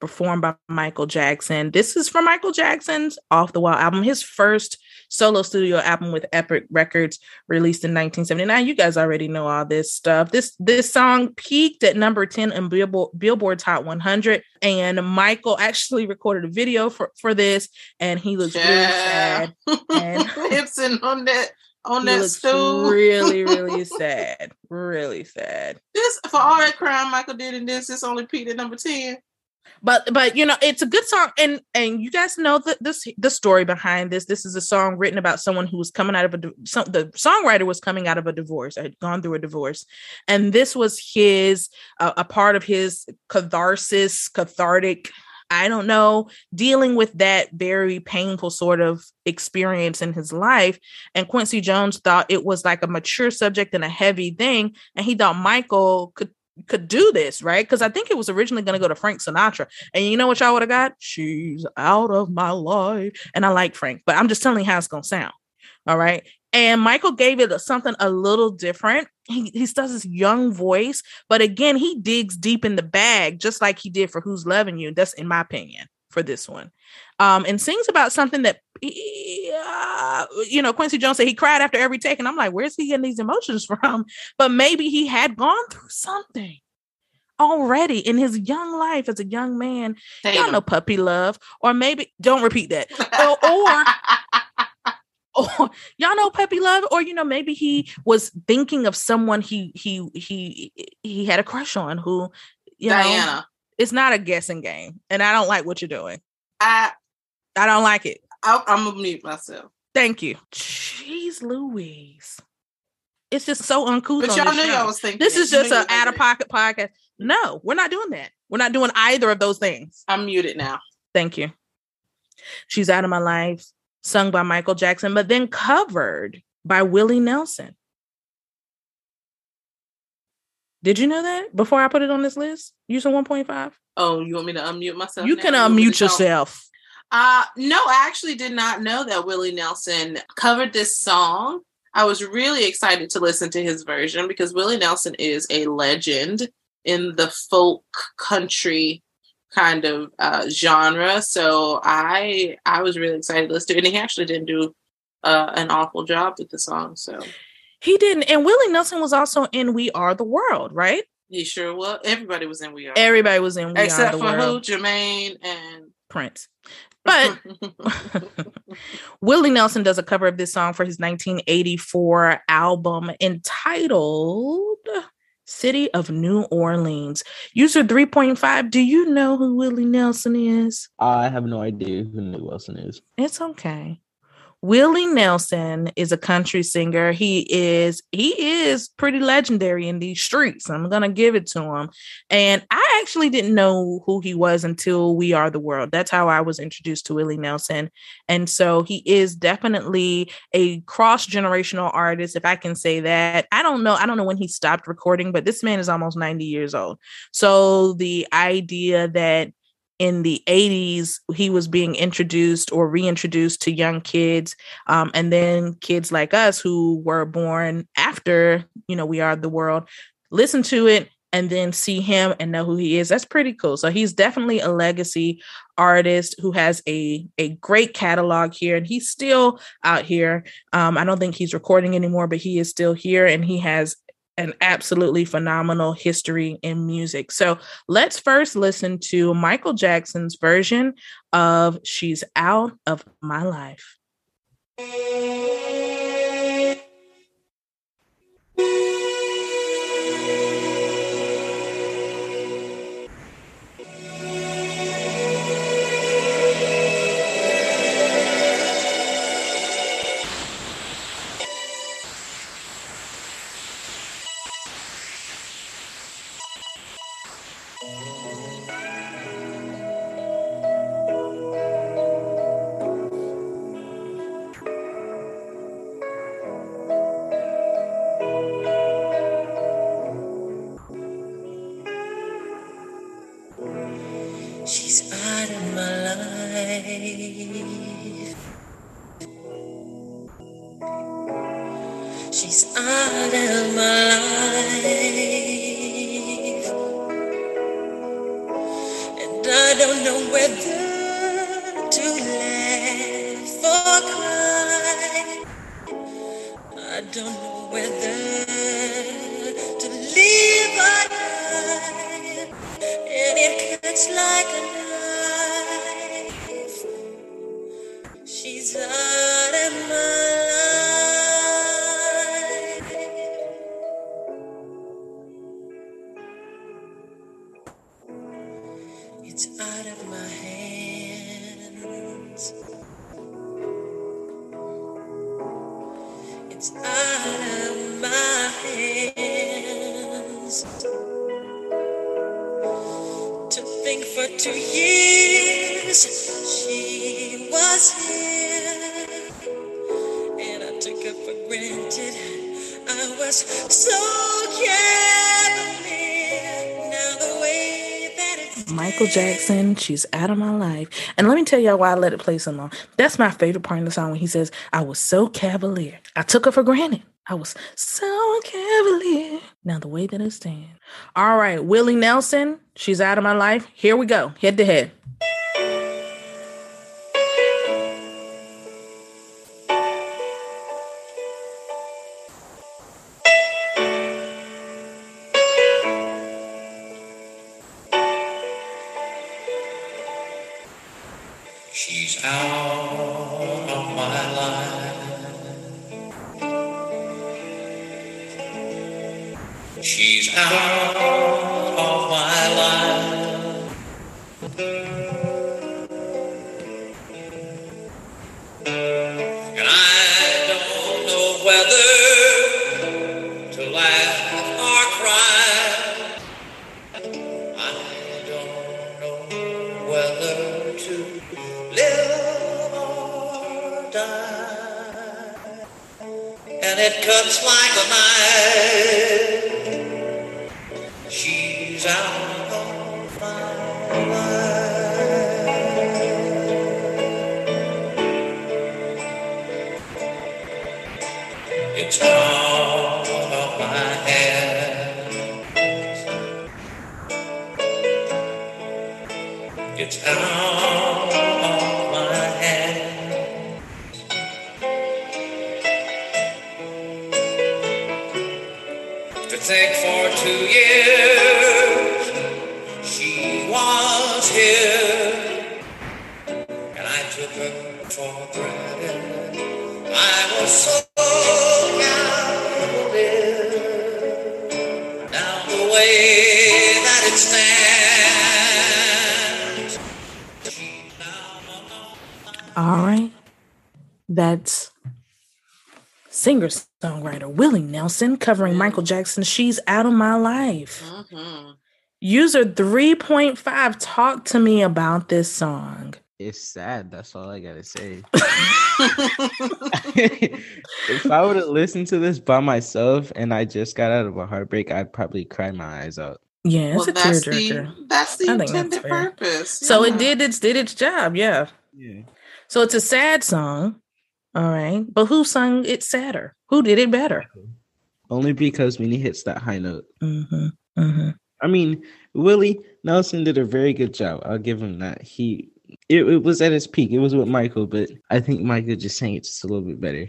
Performed by Michael Jackson. This is from Michael Jackson's Off the Wall album, his first solo studio album with Epic Records, released in 1979. You guys already know all this stuff. This this song peaked at number 10 in Billboard, Billboard Top 100, and Michael actually recorded a video for for this, and he looks really sad. And- Hipson on that on that stool. really, really sad. Really sad. This for all that crime Michael did in this, it's only peaked at number 10. But but you know, it's a good song, and and you guys know the this the story behind this. This is a song written about someone who was coming out of a some, the songwriter was coming out of a divorce, had gone through a divorce, and this was his uh, a part of his catharsis, cathartic. I don't know, dealing with that very painful sort of experience in his life. And Quincy Jones thought it was like a mature subject and a heavy thing. And he thought Michael could could do this, right? Because I think it was originally going to go to Frank Sinatra. And you know what y'all would have got? She's out of my life. And I like Frank, but I'm just telling you how it's going to sound. All right. And Michael gave it something a little different. He, he does this young voice, but again, he digs deep in the bag, just like he did for Who's Loving You. That's in my opinion for this one. Um, and sings about something that, uh, you know, Quincy Jones said he cried after every take. And I'm like, where's he getting these emotions from? But maybe he had gone through something already in his young life as a young man. Y'all know puppy love, or maybe don't repeat that. Or, or y'all know puppy love, or you know maybe he was thinking of someone he he he he had a crush on who you know Diana. It's not a guessing game, and I don't like what you're doing. I, I don't like it. I I'm gonna mute myself. Thank you. Jeez Louise. It's just so uncouth. But y'all knew show. y'all was thinking. This is just an out of pocket podcast. No, we're not doing that. We're not doing either of those things. I'm muted now. Thank you. She's out of my life, sung by Michael Jackson, but then covered by Willie Nelson. Did you know that before I put it on this list? Using 1.5? Oh, you want me to unmute myself? You now? can want me to unmute yourself. Uh no, I actually did not know that Willie Nelson covered this song. I was really excited to listen to his version because Willie Nelson is a legend in the folk country kind of uh, genre. So I I was really excited to listen to it. And he actually didn't do uh, an awful job with the song. So He didn't. And Willie Nelson was also in We Are the World, right? he sure was. Everybody was in We Are. Everybody was in We Except Are the for World. who? Jermaine and Prince. But Willie Nelson does a cover of this song for his 1984 album entitled City of New Orleans. User 3.5, do you know who Willie Nelson is? I have no idea who Nick Wilson is. It's okay. Willie Nelson is a country singer. He is he is pretty legendary in these streets. I'm gonna give it to him. And I actually didn't know who he was until We Are the World. That's how I was introduced to Willie Nelson. And so he is definitely a cross generational artist, if I can say that. I don't know. I don't know when he stopped recording, but this man is almost 90 years old. So the idea that in the 80s he was being introduced or reintroduced to young kids um, and then kids like us who were born after you know we are the world listen to it and then see him and know who he is. That's pretty cool. So he's definitely a legacy artist who has a a great catalog here and he's still out here. Um, i don't think he's recording anymore but he is still here and he has an absolutely phenomenal history in music. So let's first listen to Michael Jackson's version of She's Out of My Life. For two years she was here, and I took her for granted. I was so Michael Jackson, She's Out of My Life. And let me tell y'all why I let it play so long. That's my favorite part in the song when he says, I was so cavalier. I took her for granted. I was so cavalier. Now the way that I stand. All right, Willie Nelson, She's Out of My Life. Here we go, head to head. Willie Nelson covering Michael Jackson. She's out of my life. Mhm. User 3.5, talk to me about this song. It's sad. That's all I gotta say. if I would have listened to this by myself and I just got out of a heartbreak, I'd probably cry my eyes out. Yeah, it's well, a that's the tearjerker. that's the I think that's intended fair. purpose. So it did its did its job, yeah. Yeah. So it's a sad song. All right. But who sung it sadder? Who did it better? Only because when he hits that high note. Mm-hmm. Mm-hmm. I mean, Willie Nelson did a very good job. I'll give him that. He it, it was at his peak. It was with Michael, but I think Michael just sang it just a little bit better.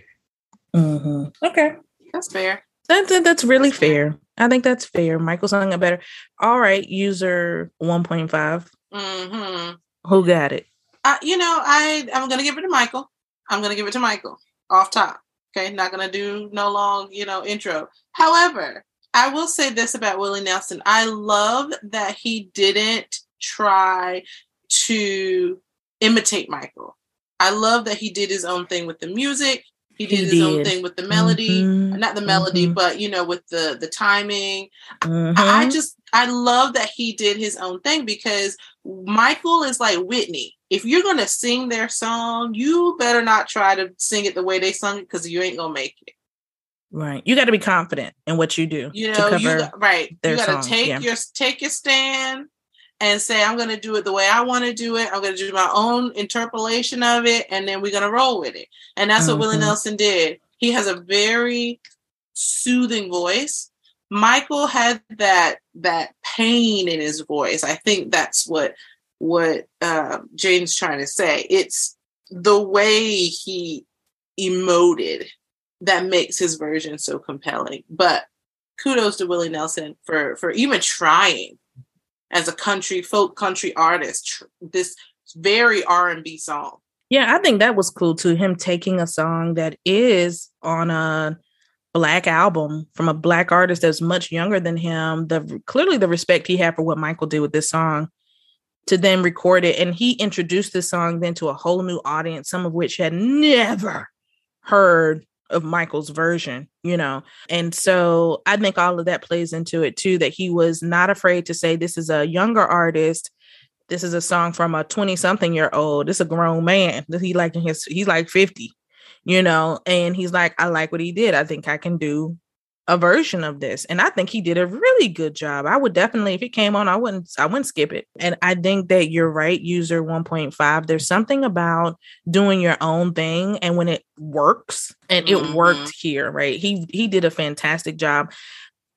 Mm-hmm. Okay. that's fair. That, that- that's really fair. I think that's fair. Michael sung it better. All right, user 1.5. hmm Who got it? Uh, you know, I I'm gonna give it to Michael. I'm gonna give it to Michael off top. Okay, not gonna do no long, you know, intro. However, I will say this about Willie Nelson. I love that he didn't try to imitate Michael. I love that he did his own thing with the music. He did He his own thing with the melody. Mhm, Not the melody, mhm, but you know, with the the timing. mhm. I just I love that he did his own thing because Michael is like Whitney. If you're gonna sing their song, you better not try to sing it the way they sung it because you ain't gonna make it. right. You got to be confident in what you do You to know, you right. You gotta song, take yeah. your take your stand and say, I'm gonna do it the way I want to do it. I'm gonna do my own interpolation of it, and then we're gonna roll with it. And that's what Willie Mhm. Nelson did. He has a very soothing voice. Michael had that that pain in his voice. I think that's what what uh, Jane's trying to say. It's the way he emoted that makes his version so compelling. But kudos to Willie Nelson for for even trying as a country folk country artist this very R&B song. Yeah, I think that was cool too. Him taking a song that is on a black album from a black artist that's much younger than him. The clearly the respect he had for what Michael did with this song to then record it, and he introduced this song then to a whole new audience, some of which had never heard of Michael's version, you know. And so I think all of that plays into it too. That he was not afraid to say this is a younger artist this is a song from a 20 something year old this is a grown man he like his he's like 50 you know and he's like i like what he did i think i can do a version of this and i think he did a really good job. I would definitely if it came on i wouldn't i wouldn't skip it. And i think that you're right user 1.5 there's something about doing your own thing and when it works and it Mhm. worked here right? He he did a fantastic job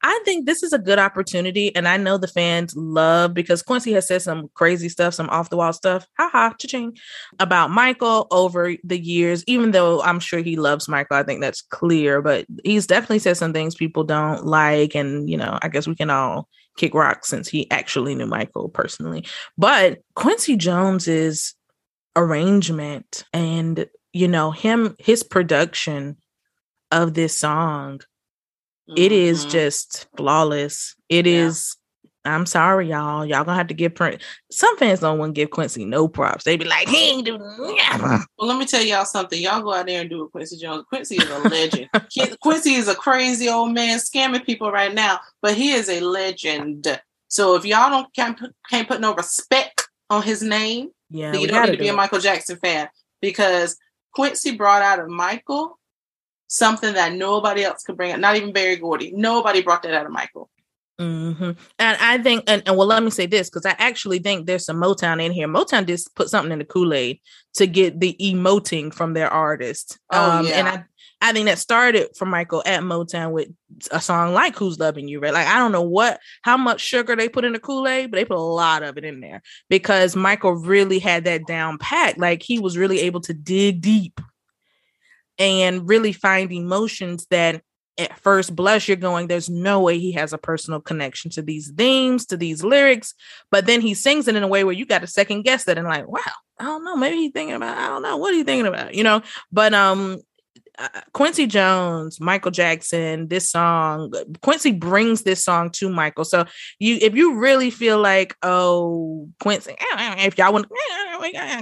I think this is a good opportunity, and I know the fans love because Quincy has said some crazy stuff, some off the wall stuff, haha, cha-ching, about Michael over the years. Even though I'm sure he loves Michael, I think that's clear, but he's definitely said some things people don't like, and you know, I guess we can all kick rocks since he actually knew Michael personally. But Quincy Jones's arrangement and you know him, his production of this song it is Mhm. just flawless. It Yeah. is I'm sorry, y'all. Y'all gonna have to give Prince. Some fans don't want to give Quincy no props. They be like, he ain't do. Nothing." Well, let me tell y'all something. Y'all go out there and do it, Quincy Jones. Quincy is a legend. Quincy is a crazy old man scamming people right now, but he is a legend. So if y'all don't can't put, can't put no respect on his name, Yeah, then you don't gotta need to be do a. Michael Jackson fan because Quincy brought out of Michael something that nobody else could bring out. Not even Berry Gordy. Nobody brought that out of Michael. hmm And I think, and, and well, let me say this because I actually think there's some Motown in here. Motown just put something in the Kool Aid to get the emoting from their artist. Oh, And yeah. I, I think that started for Michael at Motown with a song like "Who's Loving You." Right? Like I don't know what, how much sugar they put in the Kool Aid, but they put a lot of it in there because Michael really had that down pat. Like he was really able to dig deep and really find emotions that at first blush you're going there's no way he has a personal connection to these themes to these lyrics but then he sings it in a way where you got to second guess that and like wow i don't know maybe he's thinking about i don't know what are you thinking about you know? But um uh, Quincy Jones, Michael Jackson, this song, Quincy brings this song to Michael. So you, if you really feel like, oh, Quincy, if y'all want,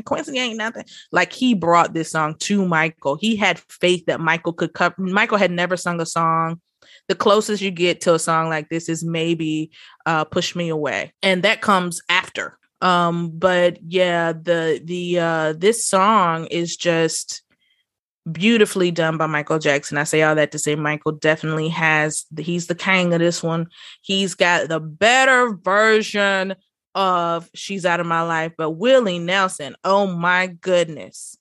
Quincy ain't nothing, like he brought this song to Michael. He had faith that Michael could cover. Michael had never sung a song. The closest you get to a song like this is maybe uh, "Push Me Away," and that comes after. Um, but yeah, the the uh, this song is just beautifully done by Michael Jackson. I say all that to say Michael definitely has he's the king of this one. He's got the better version of She's Out of My Life, but Willie Nelson, oh my goodness.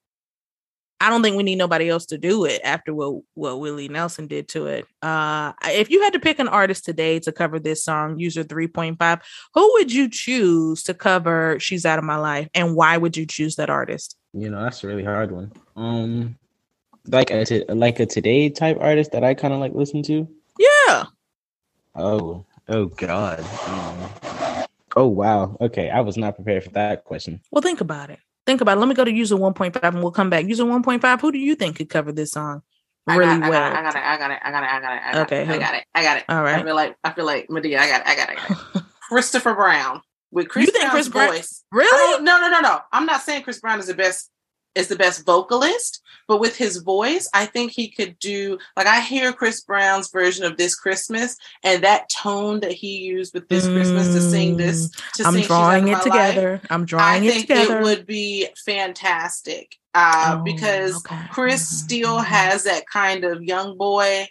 I don't think we need nobody else to do it after what, what Willie Nelson did to it. Uh if you had to pick an artist today to cover this song, user 3.5, who would you choose to cover She's Out of My Life and why would you choose that artist? You know, that's a really hard one. Um, like a t- like a today type artist that I kind of like listen to. Yeah. Oh, oh God. Um, oh wow. Okay, I was not prepared for that question. Well, think about it. Think about it. Let me go to user 1.5 and we'll come back. User 1.5, who do you think could cover this song really I got, well? I got it. I got it. I got it. I got it. I got Okay, it. who? I got it. I got it. All I feel like I feel like Madea. I got it. I got it. I got it. Christopher Brown with Chris You think Brown's Chris Brown- voice. Really? Oh, no, no, no, no. I'm not saying Chris Brown is the best is the best vocalist, but with his voice, I think he could do like I hear Chris Brown's version of this Christmas and that tone that he used with this Christmas to sing this to Mm, I'm sing drawing it My Life, together. I'm I drawing it think together. it would be fantastic. Uh, Oh, because okay. Chris Mhm, still mhm. has that kind of young boy,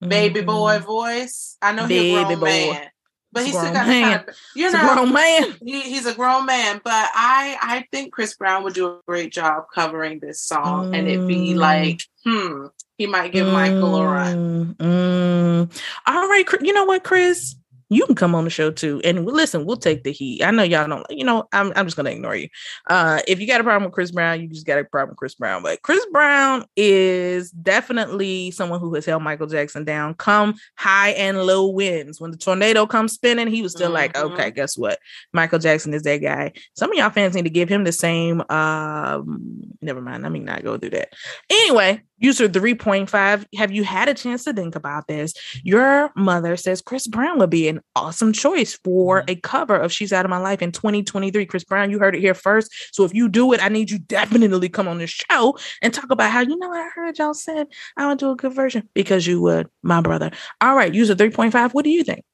baby boy Mhm. voice. I know he's a grown boy. man, but He's still grown got man. of, you know, grown man. he, he's a grown man. But I, I think Chris Brown would do a great job covering this song, and it'd be Mm. like, hmm, he might give Michael a run. Mm, mm. All right, you know what, Chris? You can come on the show too. And listen, we'll take the heat. I know y'all don't, you know, I'm, I'm just gonna ignore you. Uh if you got a problem with Chris Brown, you just got a problem with Chris Brown. But Chris Brown is definitely someone who has held Michael Jackson down come high and low winds. When the tornado comes spinning, he was still like, Mhm. okay, guess what? Michael Jackson is that guy. Some of y'all fans need to give him the same um never mind. Let me not go through that. Anyway, user 3.5, have you had a chance to think about this? Your mother says Chris Brown would be an awesome choice for mm-hmm. a cover of She's Out of My Life in 2023. Chris Brown, you heard it here first. So if you do it, I need you definitely come on the show and talk about how you know what I heard y'all said I would do a good version because you would, my brother. All right, user 3.5, what do you think?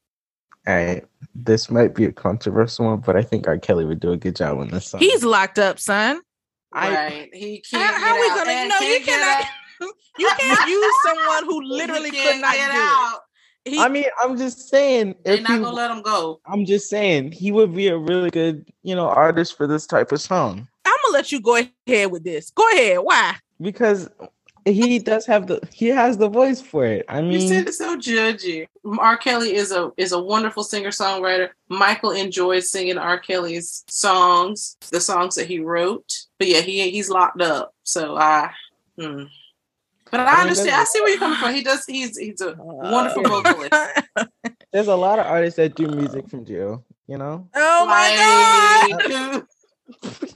All right, this might be a controversial one, but I think R. Kelly would do a good job on this song. He's locked up, son. I- right? He How, can't. how get we out. gonna And no you can't cannot out. You can't use someone who He literally could can't not get do out. it. He, I mean, I'm just saying. They're If not he, gonna let him go. I'm just saying he would be a really good, you know, artist for this type of song I'm gonna let you go ahead with this. Go ahead. Why? because he does have the he has the voice for it. I mean, You mean, said it so judgy. R. Kelly is a is a wonderful singer songwriter. Michael enjoys singing R. Kelly's songs, the songs that he wrote. But yeah, he he's locked up. So I. Hmm. But I, I mean, understand. I see where you're coming from. He does. He's he's a wonderful vocalist. there's a lot of artists that do music from jail. You know, oh my god. Like,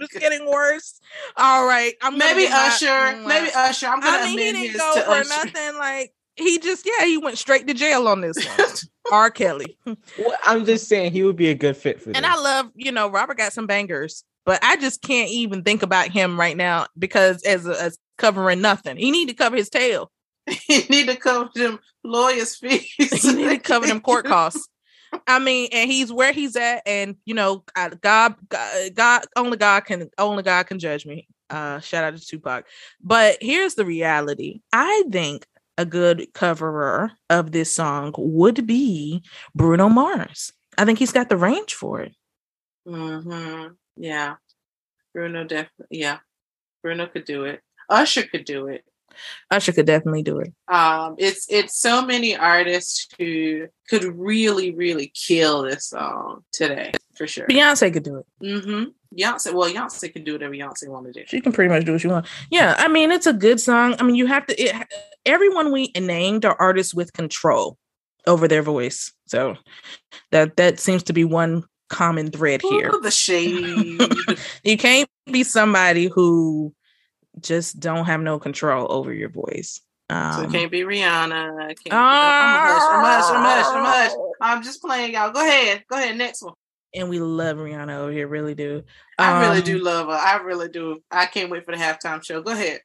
It's getting worse. All right. I'm maybe Usher. Mm, Maybe Usher. I'm gonna I mean, he amend didn't go for Usher. nothing like he just yeah, he went straight to jail on this one. R. Kelly. Well, I'm just saying he would be a good fit for And this. I love, you know, Robert got some bangers, but I just can't even think about him right now because as as covering nothing. He need to cover his tail. he need to cover them lawyers' fees. He need to cover them court costs. I mean, and he's where he's at, and you know, God, God, God, only God can, only God can judge me. Uh, shout out to Tupac. But here's the reality: I think a good coverer of this song would be Bruno Mars. I think he's got the range for it. hmm Yeah. Bruno definitely yeah. Bruno could do it. Usher could do it. Usher could definitely do it. Um it's it's so many artists who could really, really kill this song today, for sure. Beyonce could do it. Mm-hmm. Beyonce, well, Beyonce can do whatever Beyonce want to do. She can pretty much do what she wants. Yeah, I mean, it's a good song. I mean, you have to. It, everyone we named are artists with control over their voice, so that that seems to be one common thread here. Ooh, the shade. You can't be somebody who just don't have no control over your voice. so Um, it can't be Rihanna. Can't be, I'm a hush, I'm just playing, y'all. Go ahead. Go ahead. Next one. and we love Rihanna over here, really do. I really Um, do love her. I really do. I can't wait for the halftime show. Go ahead.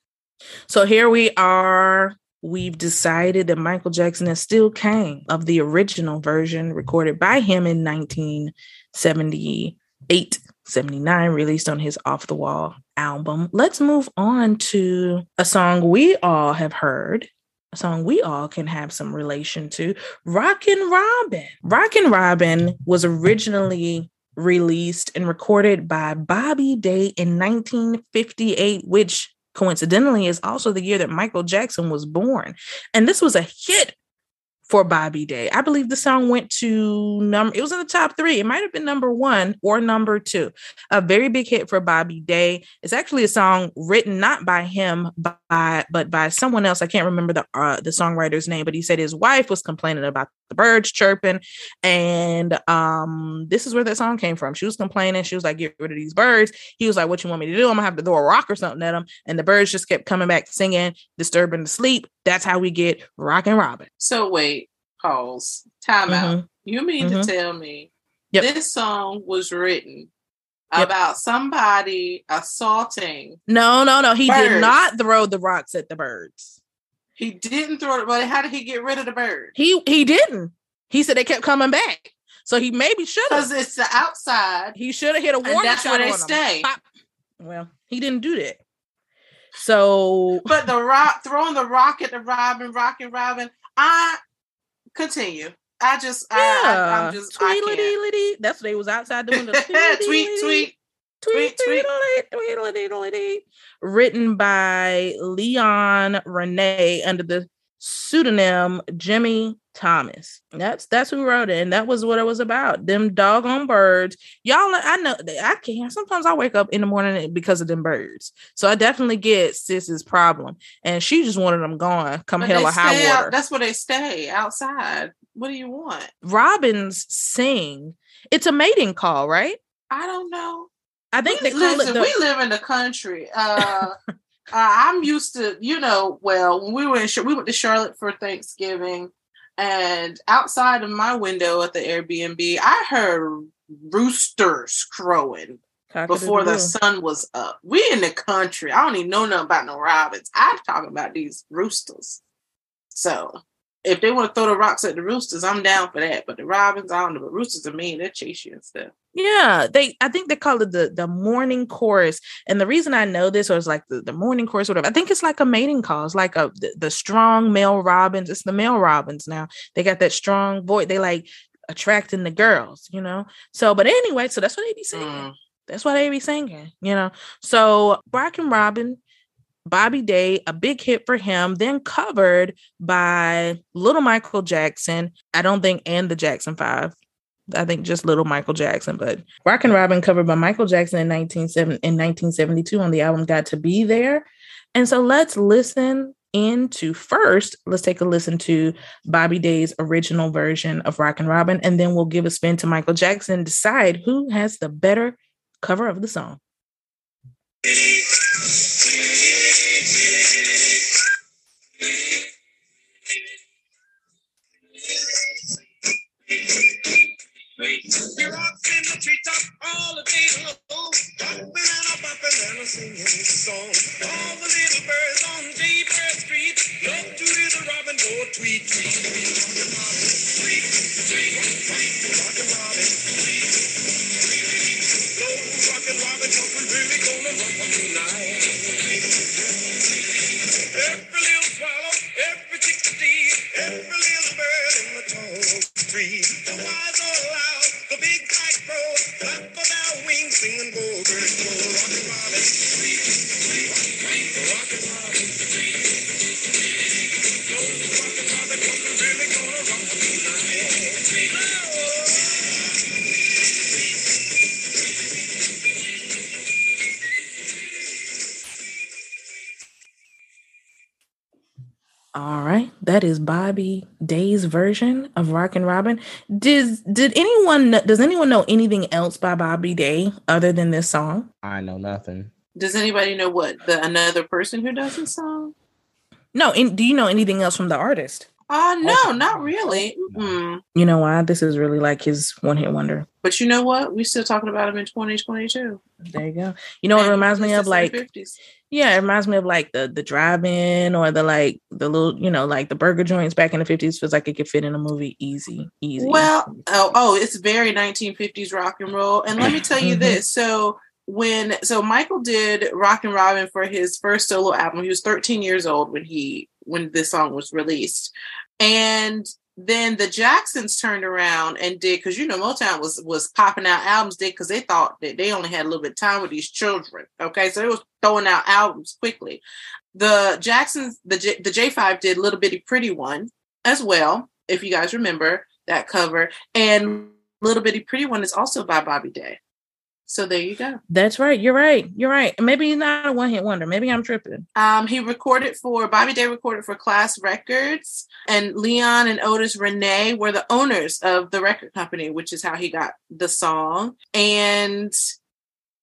So here we are. We've decided that Michael Jackson is still king of the original version recorded by him in 1978, 79, released on his Off the Wall album. Let's move on to a song we all have heard, a song we all can have some relation to Rockin' Robin. Rockin' Robin was originally released and recorded by Bobby Day in 1958, which coincidentally is also the year that Michael Jackson was born. And this was a hit for Bobby Day. I believe the song went to number it was in the top 3. It might have been number 1 or number 2. A very big hit for Bobby Day. It's actually a song written not by him by but by someone else. I can't remember the uh, the songwriter's name, but he said his wife was complaining about the birds chirping and um this is where that song came from. She was complaining. She was like get rid of these birds. He was like what you want me to do? I'm going to have to throw a rock or something at them and the birds just kept coming back singing, disturbing the sleep. That's how we get Rockin' Robin. So wait, pause. Time out. Mhm. You mean Mhm. to tell me Yep. this song was written Yep. about somebody assaulting? No, no, no. He did not throw the rocks at the birds. He didn't throw it, but how did he get rid of the bird? He he didn't. He said they kept coming back. So he maybe should Because it's the outside, He should have hit a and warning that's shot where they stay. Pop. Well, he didn't do that. So But the rock, throwing the rock at the Robin, rocking Robin. I continue. I just, I, I, yeah, I'm just, I tweedledee. That's what they was outside doing. The tweet, tweet. tweet, tweet, tweet. tweet, tweedledee. Written by Leon Renee under the pseudonym Jimmy Thomas. That's that's who wrote it, and that was what it was about. Them doggone birds. Y'all, I know I can't. Sometimes I wake up in the morning because of them birds. So I definitely get sis's problem, and she just wanted them gone. Come But hell or high stay out- water. that's where they stay outside. What do you want? Robins sing. It's a mating call, right? I don't know. I think they call Listen, it the. we live in the country. Uh, uh, I'm used to, you know, well, when we were in, we went to Charlotte for Thanksgiving, and outside of my window at the Airbnb, I heard roosters crowing before the sun was up. We in the country. I don't even know nothing about no robins. I'm talking about these roosters. So if they want to throw the rocks at the roosters, I'm down for that. But the robins, I don't know. But roosters are mean. They chase you and stuff. Yeah, they I think they call it the the morning chorus. And the reason I know this it's like the, the morning chorus, whatever, I think it's like a mating call. It's like a the, the strong male robins. It's the male robins now. They got that strong voice. They like attracting the girls, you know. So, but anyway, so that's what they be saying. Mm. That's why they be singing, you know. So Rockin' Robin, Bobby Day, a big hit for him, then covered by Little Michael Jackson. I don't think and the Jackson Five. I think just Little Michael Jackson, but Rockin' Robin covered by Michael Jackson in 1970, in 1972 on the album Got to Be There. And so let's listen into first, let's take a listen to Bobby Day's original version of Rockin' Robin, and then we'll give a spin to Michael Jackson, decide who has the better cover of the song. That is Bobby Day's version of Rockin' Robin. Does did anyone does anyone know anything else by Bobby Day other than this song? I know nothing. Does anybody know what the another person who does the song? No, in, do you know anything else from the artist? Uh no, not really. Mm. You know why? This is really like his one hit wonder. But you know what? We're still talking about him in 2022. There you go. You know what it reminds me of? Like, 50s. yeah, it reminds me of like the the drive-in or the like the little, you know, like the burger joints back in the fifties. Feels like it could fit in a movie easy, easy. Well, oh, oh, it's very 1950s rock and roll. And let me tell you Mhm. this. So when so Michael did Rockin' Robin for his first solo album, he was 13 years old when he when this song was released. And then the Jacksons turned around and did because you know Motown was was popping out albums did because they thought that they only had a little bit of time with these children. Okay, so they was throwing out albums quickly. The Jacksons, the J, the J5 did Little Bitty Pretty One as well, if you guys remember that cover. And Little Bitty Pretty One is also by Bobby Day. So there you go. That's right. You're right. You're right. Maybe he's not a one hit wonder. Maybe I'm tripping. Um, he recorded for Bobby Day recorded for Class Records, and Leon and Otis Renee were the owners of the record company, which is how he got the song. And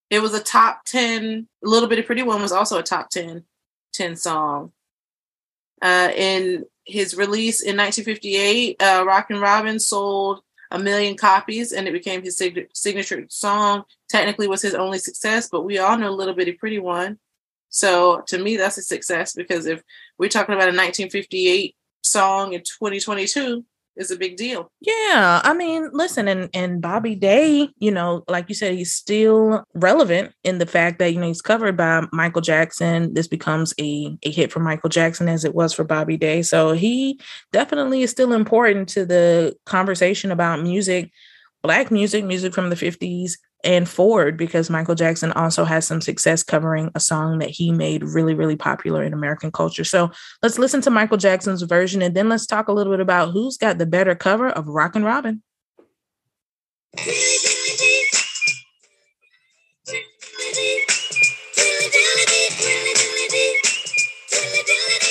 it was a top 10, a little bitty pretty one was also a top 10, 10 song. Uh, in his release in 1958, uh, Rockin' Robin sold a million copies and it became his sig- signature song. Technically was his only success, but we all know Little Bitty Pretty One. So to me, that's a success because if we're talking about a 1958 song in 2022, it's a big deal. Yeah, I mean, listen, and and Bobby Day, you know, like you said, he's still relevant in the fact that you know he's covered by Michael Jackson. This becomes a a hit for Michael Jackson as it was for Bobby Day. So he definitely is still important to the conversation about music, black music, music from the fifties and forward, because Michael Jackson also has some success covering a song that he made really, really popular in American culture. So let's listen to Michael Jackson's version and then let's talk a little bit about who's got the better cover of Rockin' Robin.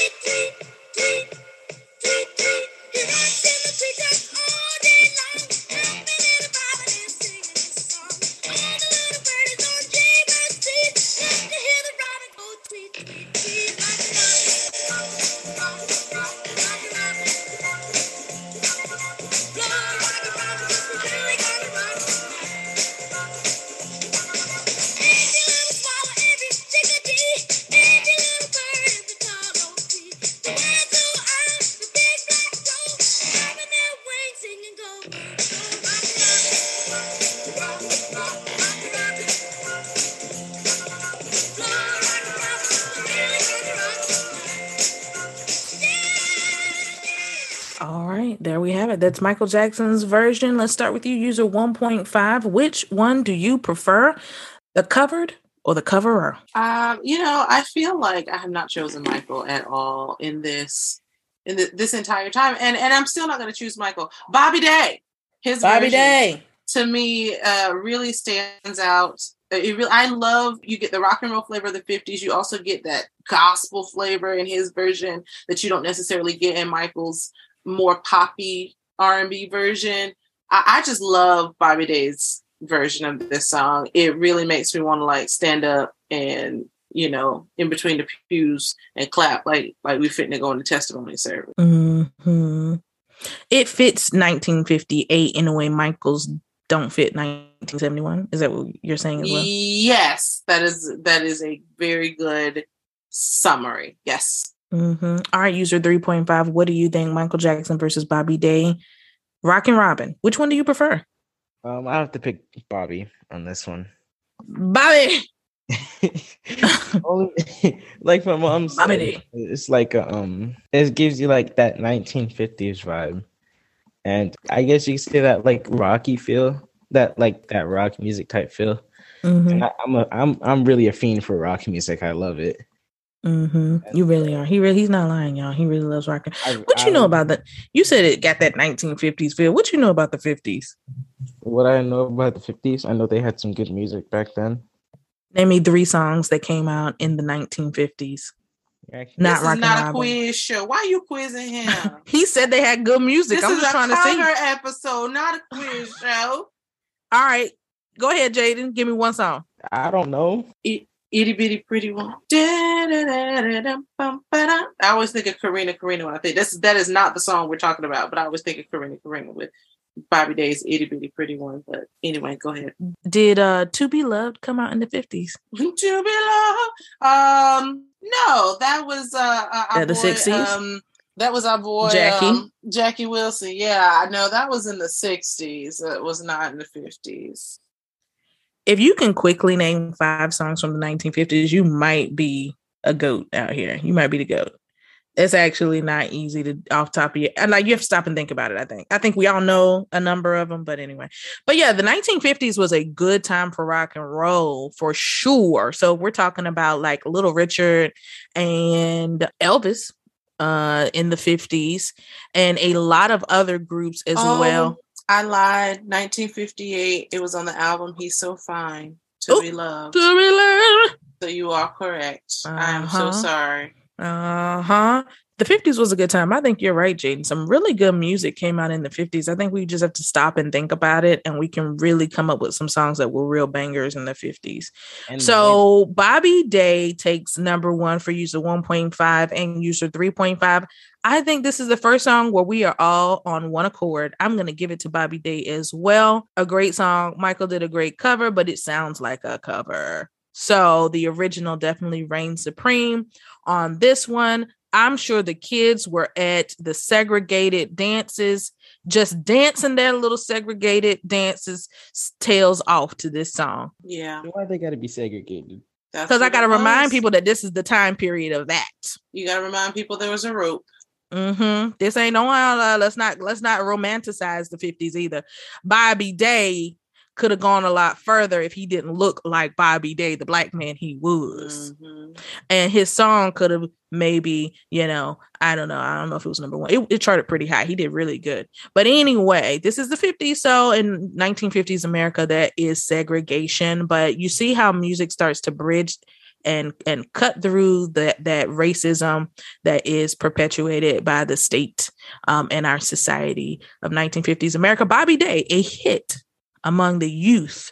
it. That's Michael Jackson's version. Let's start with you, user 1.5. Which one do you prefer, the covered or the coverer? Um, you know, I feel like I have not chosen Michael at all in this in the, this entire time, and and I'm still not going to choose Michael. Bobby Day, his Bobby version Day. to me uh, really stands out. Uh, It really, I love you get the rock and roll flavor of the 50s. You also get that gospel flavor in his version that you don't necessarily get in Michael's more poppy R&B version. I, I just love Bobby Day's version of this song. It really makes me want to like stand up and you know in between the pews and clap like like we fitting to go in the testimony service. hmm It fits 1958 in a way Michael's don't fit 1971. Is that what you're saying as well? Yes, that is that is a very good summary. Yes. Hmm All right, user 3.5. What do you think? Michael Jackson versus Bobby Day. Rockin' Robin. Which one do you prefer? Um, I have to pick Bobby on this one. Bobby. Only, like my mom said, Bobby. it's like a, um, it gives you like that 1950s vibe, and I guess you could say that like rocky feel, that like that rock music type feel. Mhm, And I, I'm a, I'm I'm really a fiend for rock music. I love it. Mhm. You really are. He really he's not lying, y'all. He really loves rockin'. I, What you I- know about that? You said it got that 1950s feel. What you know about the 50s? what I know about the 50s? I know they had some good music back then. Name me three songs that came out in the 1950s. Actually, Not this is not a Robin. quiz show. Why are you quizzing him? He said they had good music. this I'm is just a trying to cover see. episode, not a quiz show. All right. Go ahead, Jaden. Give me one song. I don't know. Itty bitty pretty one. I always think of Karina Karina when I think this that is not the song we're talking about, but I always think of Karina Karina with Bobby Day's itty bitty pretty one. But anyway, go ahead. Did uh To Be Loved come out in the 50s? to be loved. Um, no, that was uh, uh the 60s? Um, that was our boy Jackie? um, Jackie Wilson. Yeah, I know that was in the sixties. It was not in the fifties. If you can quickly name five songs from the 1950s, you might be a goat out here. You might be the goat. It's actually not easy to off top of your and like you have to stop and think about it. I think. I think we all know a number of them, but anyway. But yeah, the 1950s was a good time for rock and roll for sure. So we're talking about like Little Richard and Elvis uh in the 50s and a lot of other groups as Oh, well. I lied. Nineteen fifty eight. It was on the album "He's So Fine to Oh, Be Loved." To be loved. So you are correct. I am so Uh-huh. sorry. Uh huh. The 50s was a good time. I think you're right, Jaden. Some really good music came out in the 50s. I think we just have to stop and think about it, and we can really come up with some songs that were real bangers in the 50s. And So Bobby Day takes number one for user 1.5 and user 3.5. I think this is the first song where we are all on one accord. I'm going to give it to Bobby Day as well. A great song. Michael did a great cover, but it sounds like a cover. So the original definitely reigns supreme on this one. I'm sure the kids were at the segregated dances, just dancing their little segregated dances, tails off to this song Yeah, why they gotta be segregated? because I got to remind was. people that this is the time period of that. You got to remind people there was a rope. Mm-hmm. This ain't no uh, let's not let's not romanticize the fifties either. Bobby Day could have gone a lot further if he didn't look like Bobby Day, the black man he was, Mhm. and his song could have maybe you know I don't know I don't know if it was number one. It, it charted pretty high. He did really good. But anyway, this is the fifties. So in nineteen fifties America, that is segregation. But you see how music starts to bridge and and cut through that that racism that is perpetuated by the state um, and our society of 1950s America. Bobby Day, a hit among the youth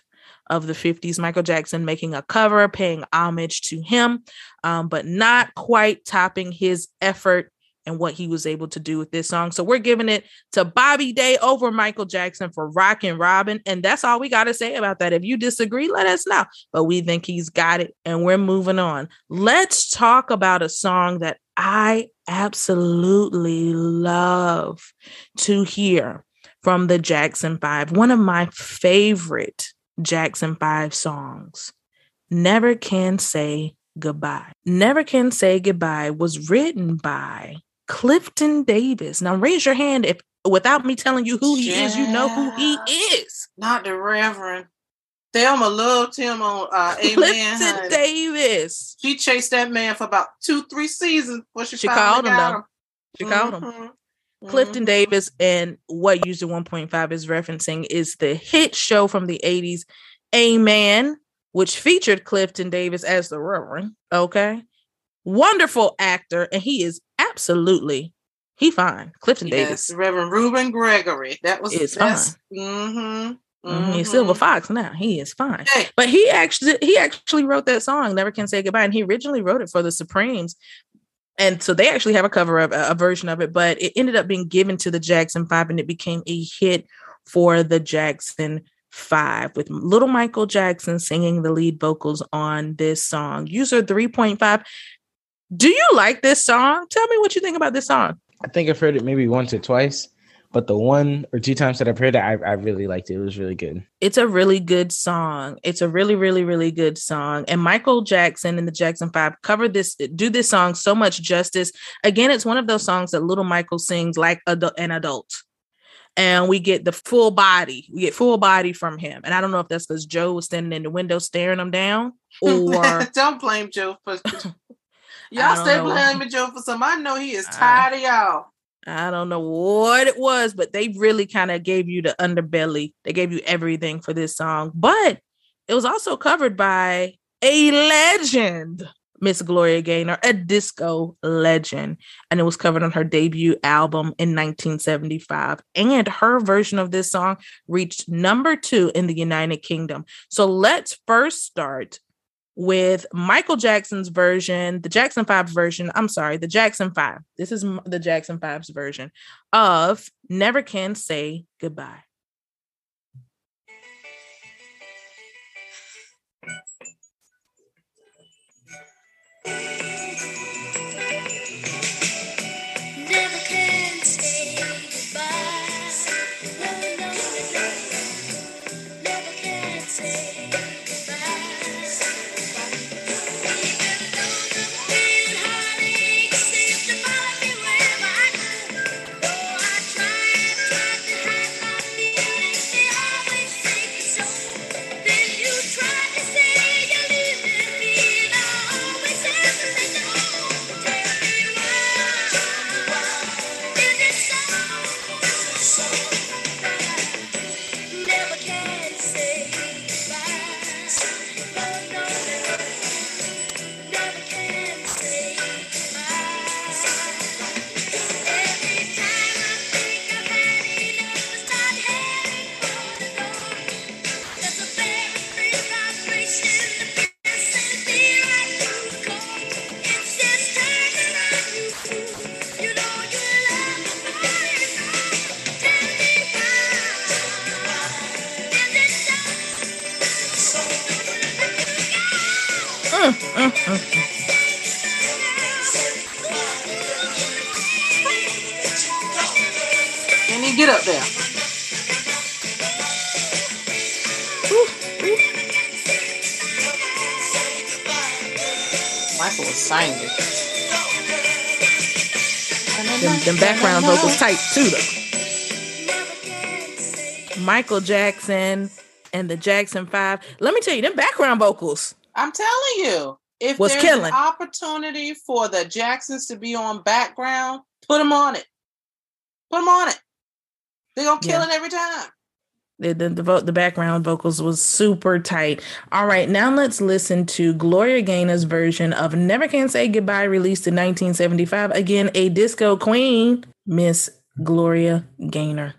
of the 50s. Michael Jackson making a cover, paying homage to him, um, but not quite topping his effort and what he was able to do with this song. So we're giving it to Bobby Day over Michael Jackson for Rockin' Robin. And that's all we got to say about that. If you disagree, let us know. But we think he's got it and we're moving on. Let's talk about a song that I absolutely love to hear from the Jackson Five. One of my favorite Jackson Five songs, Never Can Say Goodbye. Never Can Say Goodbye was written by Clifton Davis. Now raise your hand if without me telling you who he is, you know who he is. Not the Reverend. Thelma loved him on uh, Amen. Clifton. Davis. She chased that man for about two, three seasons before she, She called him, him. She called him. Clifton Mhm. Davis and what user 1.5 is referencing is the hit show from the 80s, Amen, which featured Clifton Davis as the Reverend. Okay. Wonderful actor, and he is absolutely he fine. Clifton Yes, Davis. Reverend Reuben Gregory. That was Is that's, Mm-hmm. Mhm, He's Silver Fox now. He is fine. Hey, But he actually he actually wrote that song, Never Can Say Goodbye. And he originally wrote it for the Supremes. And so they actually have a cover of a, version of it, but it ended up being given to the Jackson Five and it became a hit for the Jackson 5 with little Michael Jackson singing the lead vocals on this song. User 3.5. Do you like this song? Tell me what you think about this song. I think I've heard it maybe once or twice, but the one or two times that I've heard it, I, I really liked it. It was really good. It's a really good song. It's a really, really, really good song. And Michael Jackson and the Jackson Five cover this, do this song so much justice. Again, it's one of those songs that little Michael sings like adu- an adult. And we get the full body. We get full body from him. And I don't know if that's because Joe was standing in the window staring him down or don't blame Joe for y'all stay know. blaming Joe for something. I know he is I- tired of y'all. I don't know what it was, but they really kind of gave you the underbelly. They gave you everything for this song. But it was also covered by a legend, Miss Gloria Gaynor, a disco legend. And it was covered on her debut album in 1975. And her version of this song reached number two in the United Kingdom. So let's first start with Michael Jackson's version, the Jackson 5 version. I'm sorry, the Jackson 5. This is the Jackson 5's version of Never Can Say Goodbye. Can he get up there? Michael was singing. Them, them background vocals tight too, though. Michael Jackson and the Jackson Five. Let me tell you, them background vocals. I'm telling you, if Was there's killing. an opportunity for the Jacksons to be on background, put them on it. Put them on it. They're gonna kill Yeah. it every time. The, the, the, vo- the background vocals was super tight. All right, now let's listen to Gloria Gaynor's version of Never Can Say Goodbye, released in 1975. Again, a disco queen, Miss Gloria Gaynor.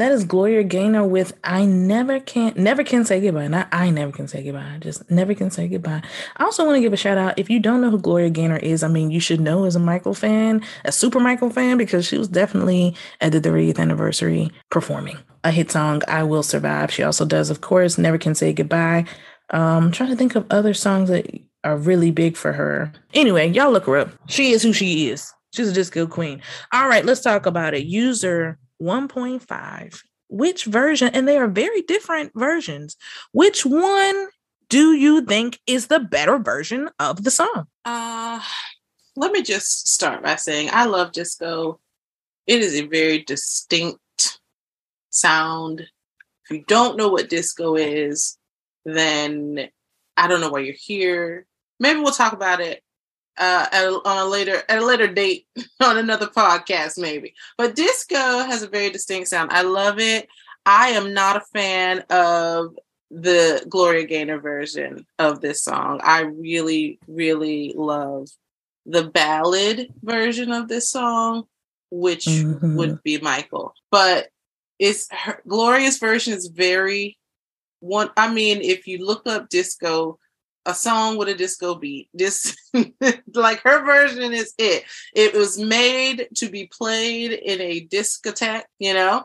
That is Gloria Gaynor with "I Never Can Never Can Say Goodbye." Not "I Never Can Say Goodbye," just "Never Can Say Goodbye." I also want to give a shout out. If you don't know who Gloria Gaynor is, I mean, you should know as a Michael fan, a super Michael fan, because she was definitely at the 30th anniversary performing a hit song, "I Will Survive." She also does, of course, "Never Can Say Goodbye." Um, I'm trying to think of other songs that are really big for her. Anyway, y'all look her up. She is who she is. She's a disco queen. All right, let's talk about it. User 1.5. Which version, and they are very different versions. Which one do you think is the better version of the song? Uh, let me just start by saying I love disco. It is a very distinct sound. If you don't know what disco is, then I don't know why you're here. Maybe we'll talk about it uh, at a, on a later at a later date on another podcast, maybe. But disco has a very distinct sound. I love it. I am not a fan of the Gloria Gaynor version of this song. I really, really love the ballad version of this song, which Mhm. would be Michael. But it's her, Gloria's version is very one. I mean, if you look up disco, a song with a disco beat, this like her version is it. It was made to be played in a discotheque, you know,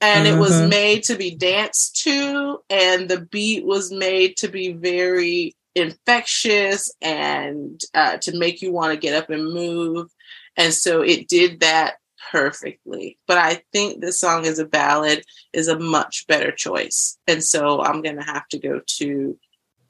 and it was Mhm. made to be danced to, and the beat was made to be very infectious and uh, to make you want to get up and move. And so it did that perfectly. But I think this song is a ballad is a much better choice. And so I'm going to have to go to,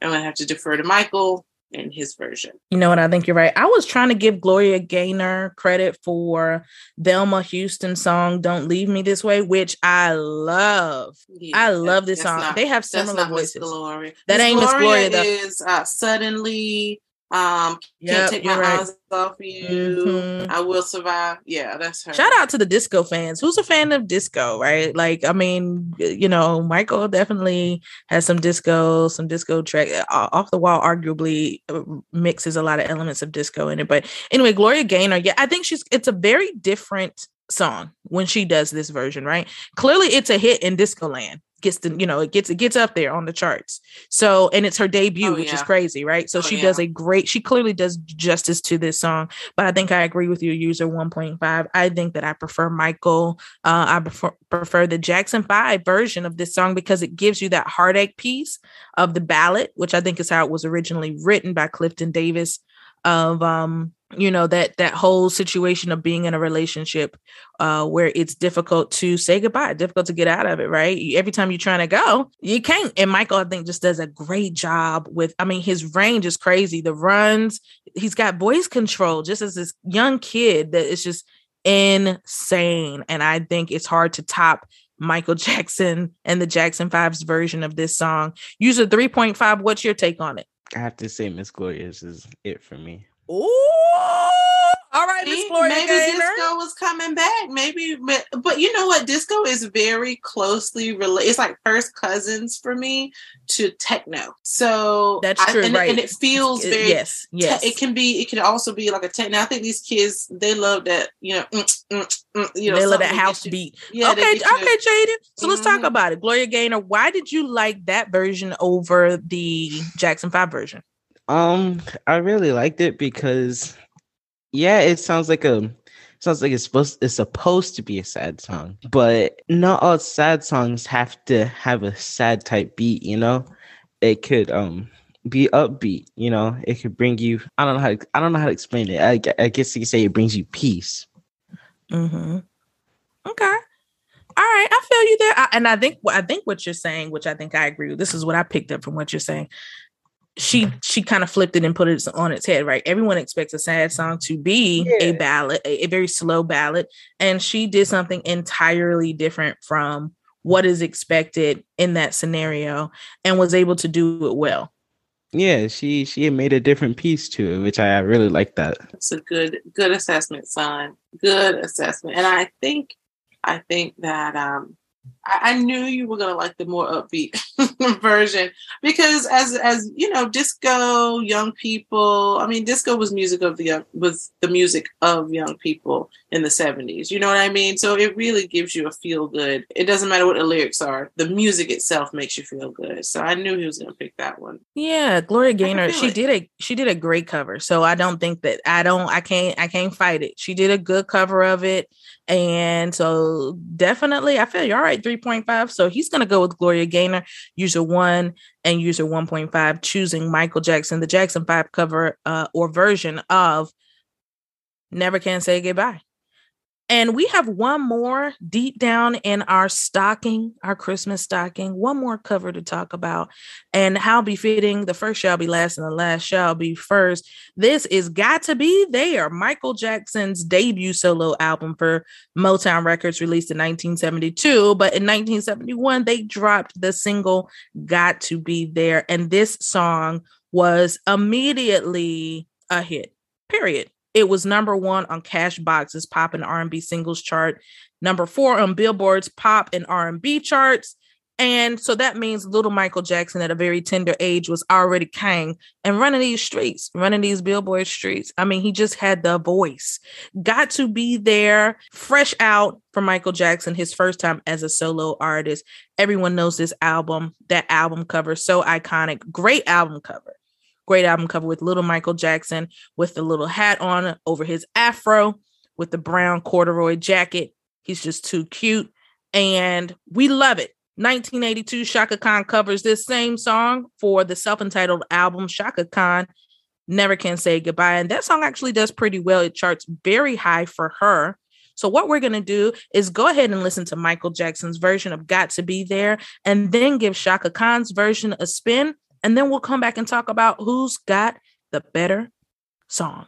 I'm going to have to defer to Michael and his version. You know what? I think you're right. I was trying to give Gloria Gaynor credit for Thelma Houston song "Don't Leave Me This Way," which I love. Yeah, I love this song. not- they have similar voices. Gloria. That ain't Miss Gloria, though. is uh, suddenly um Yep, can't take my right. eyes off you. Mhm. I will survive. Yeah, that's her. Shout out to the disco fans. Who's a fan of disco, right? Like, I mean, you know, Michael definitely has some disco, some disco track uh, off the wall. Arguably, uh, mixes a lot of elements of disco in it. But anyway, Gloria Gaynor, yeah, I think she's. It's a very different song when she does this version, right? Clearly, it's a hit in disco land. Gets the, you know, it gets it gets up there on the charts. So, and it's her debut, Oh, which is crazy, right? So Oh, she yeah. does a great. She clearly does justice to this song but I think I agree with you, user 1.5. I think that I prefer Michael. Uh, I prefer, prefer the Jackson 5 version of this song because it gives you that heartache piece of the ballad, which I think is how it was originally written by Clifton Davis of um you know that that whole situation of being in a relationship uh where it's difficult to say goodbye difficult to get out of it right? Every time you're trying to go you can't. And michael i think just does a great job with i mean his range is crazy. The runs he's got voice control just as this young kid that is just insane. And i think it's hard to top michael jackson and the jackson 5's version of this song. User 3.5 what's your take on it I have to say, Miss Glorious is it for me. Ooh, all right, Miss Gloria maybe Gaynor. disco was coming back. Maybe, but, but you know what? Disco is very closely related. It's like first cousins for me to techno. So That's I- true, and, right. and it feels very. yes, te- yes. it can be. It can also be like a techno. I think these kids they love that. You know, mm, mm, mm, you know, they love that house you- beat. Yeah, okay, you- okay, Jaden. So let's talk Mhm. about it. Gloria Gaynor, why did you like that version over the Jackson 5 version? Um, I really liked it because, yeah, it sounds like a sounds like it's supposed it's supposed to be a sad song, but not all sad songs have to have a sad type beat. You know, it could um be upbeat. You know, it could bring you. I don't know how to, I don't know how to explain it. I, I guess you could say it brings you peace. Mm-hmm. Okay. All right, I feel you there, I, and I think I think what you're saying, which I think I agree with. This is what I picked up from what you're saying. She she kind of flipped it and put it on its head, right? Everyone expects a sad song to be a ballad, a, a very slow ballad, and she did something entirely different from what is expected in that scenario, and was able to do it well. Yeah, she she made a different piece to it, which I, I really like that. It's a good good assessment, son. Good assessment. And I think I think that um I, I knew you were gonna like the more upbeat version because as as you know, disco, young people. I mean, disco was music of the young was the music of young people in the seventies. You know what I mean? So it really gives you a feel good. It doesn't matter what the lyrics are. The music itself makes you feel good. So I knew he was gonna pick that one. Yeah, Gloria Gaynor, she it. did a she did a great cover. So I don't think that I don't I can't I can't fight it. She did a good cover of it. And so definitely I feel you're all right, 3.5. So he's gonna go with Gloria Gaynor, user one and user 1.5, choosing Michael Jackson, the Jackson 5 cover uh or version of Never Can Say Goodbye. And we have one more deep down in our stocking, our Christmas stocking, one more cover to talk about. And how befitting the first shall be last and the last shall be first. This is Got to Be There, Michael Jackson's debut solo album for Motown Records, released in 1972. But in 1971, they dropped the single Got to Be There. And this song was immediately a hit, period. It was number one on Cashbox's pop and R&B singles chart, number four on Billboard's pop and R&B charts. And so that means little Michael Jackson at a very tender age was already king and running these streets, running these Billboard streets. I mean, he just had the voice. Got to be there, fresh out for Michael Jackson, his first time as a solo artist. Everyone knows this album, that album cover, so iconic. Great album cover. Great album cover with little Michael Jackson with the little hat on over his afro with the brown corduroy jacket. He's just too cute. And we love it. 1982, Chaka Khan covers this same song for the self entitled album Chaka Khan Never Can Say Goodbye. And that song actually does pretty well. It charts very high for her. So, what we're going to do is go ahead and listen to Michael Jackson's version of Got to Be There and then give Chaka Khan's version a spin. And then we'll come back and talk about who's got the better song.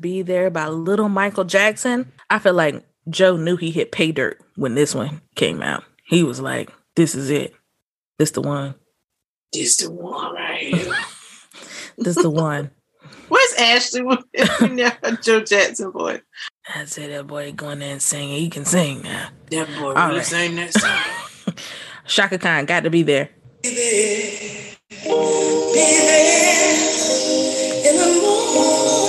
Be There by Little Michael Jackson. I feel like Joe knew he hit pay dirt when this one came out. He was like, this is it. This the one. This the one right here. This the one. Where's Ashley with that Joe Jackson boy? I said that boy going there and singing. He can sing now. That boy All really right. sang that song. Chaka Khan got to be there. Be there in the morning.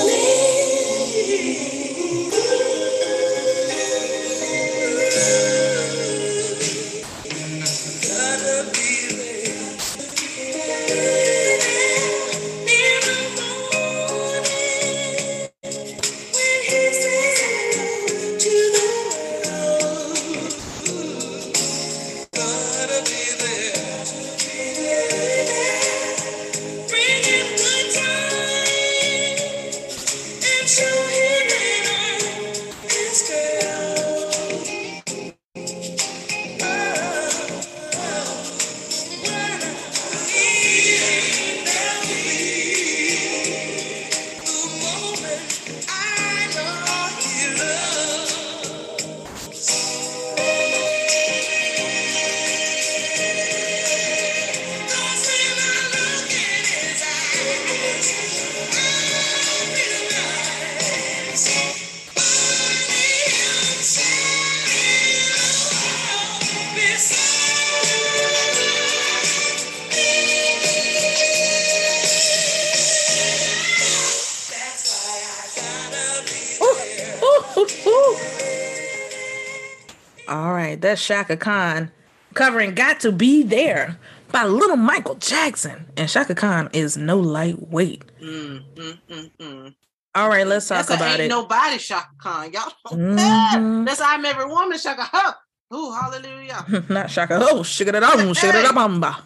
All right, that's Chaka Khan covering Got to Be There by Little Michael Jackson. And Chaka Khan is no lightweight. Mm, mm, mm, All right, let's talk that's about ain't it. Nobody Chaka Khan. Y'all don't mm-hmm. That's I'm every woman, Chaka Huh. Ooh, hallelujah. Not Chaka. Oh, sugar da da, sugar da da bamba.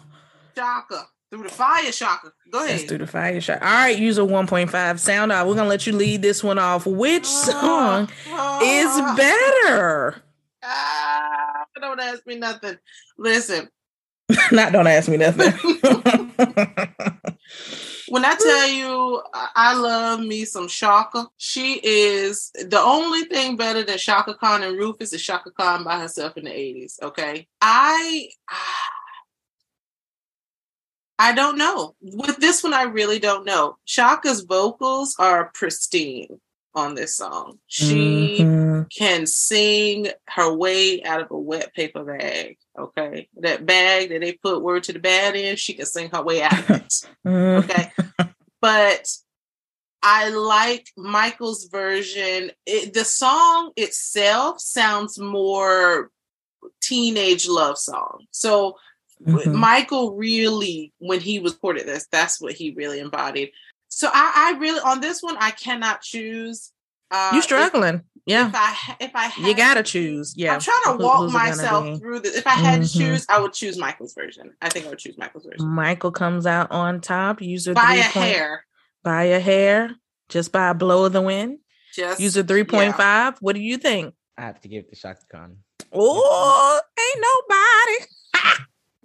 Chaka. Through the fire, Chaka. Go Let's ahead. do the fire shot. All right, user 1.5 sound out. We're gonna let you lead this one off. Which song is Ah. better? Ah, don't ask me nothing. Listen, Not don't ask me nothing. when I tell you I I love me some Chaka, she is the only thing better than Chaka Khan and Rufus is Chaka Khan by herself in the 80s. Okay. I I don't know. With this one, I really don't know. Chaka's vocals are pristine on this song. She Mhm. can sing her way out of a wet paper bag. Okay. That bag that they put word to the bad in, she can sing her way out of it. Mhm. Okay. but I like Michael's version. It, the song itself sounds more teenage love song. So Mhm. Michael really, when he recorded this, that's what he really embodied. So I, I really on this one, I cannot choose. Uh, You if- struggling? Yeah, If, I if I you gotta choose. Yeah, I'm trying to Who- walk who's myself through this. If I had Mhm. to choose, I would choose Michael's version. I think I would choose Michael's version. Michael comes out on top. User By a three point- hair. By a hair, just by a blow of the wind. Just User three point five. What do you think? I have to give it to Chaka Khan. Oh, ain't nobody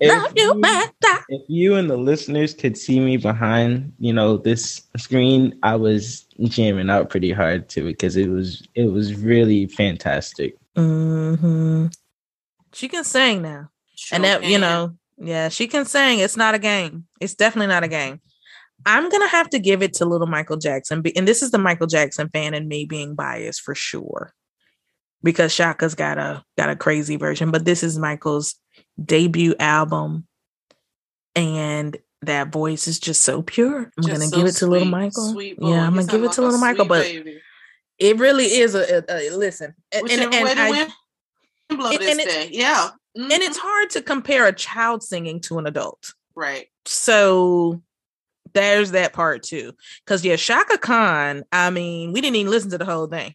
love you better. if you and the listeners could see me behind, you know, this screen, I was jamming out pretty hard to it because it was it was really fantastic. hmm She can sing now. and that you know yeah she can sing it's not a game it's definitely not a game i'm gonna have to give it to little michael jackson and this is the michael jackson fan and me being biased for sure because chaka's got a got a crazy version but this is michael's debut album and that voice is just so pure i'm Just gonna so give it to little michael sweet yeah i'm gonna give it to little michael sweet but baby. it really is a, a, a- listen and, and, and the I- and- this it- day. Yeah. and Mhm. it's hard to compare a child singing to an adult right. so there's that part too. Because yeah, Chaka Khan. I mean, we didn't even listen to the whole thing.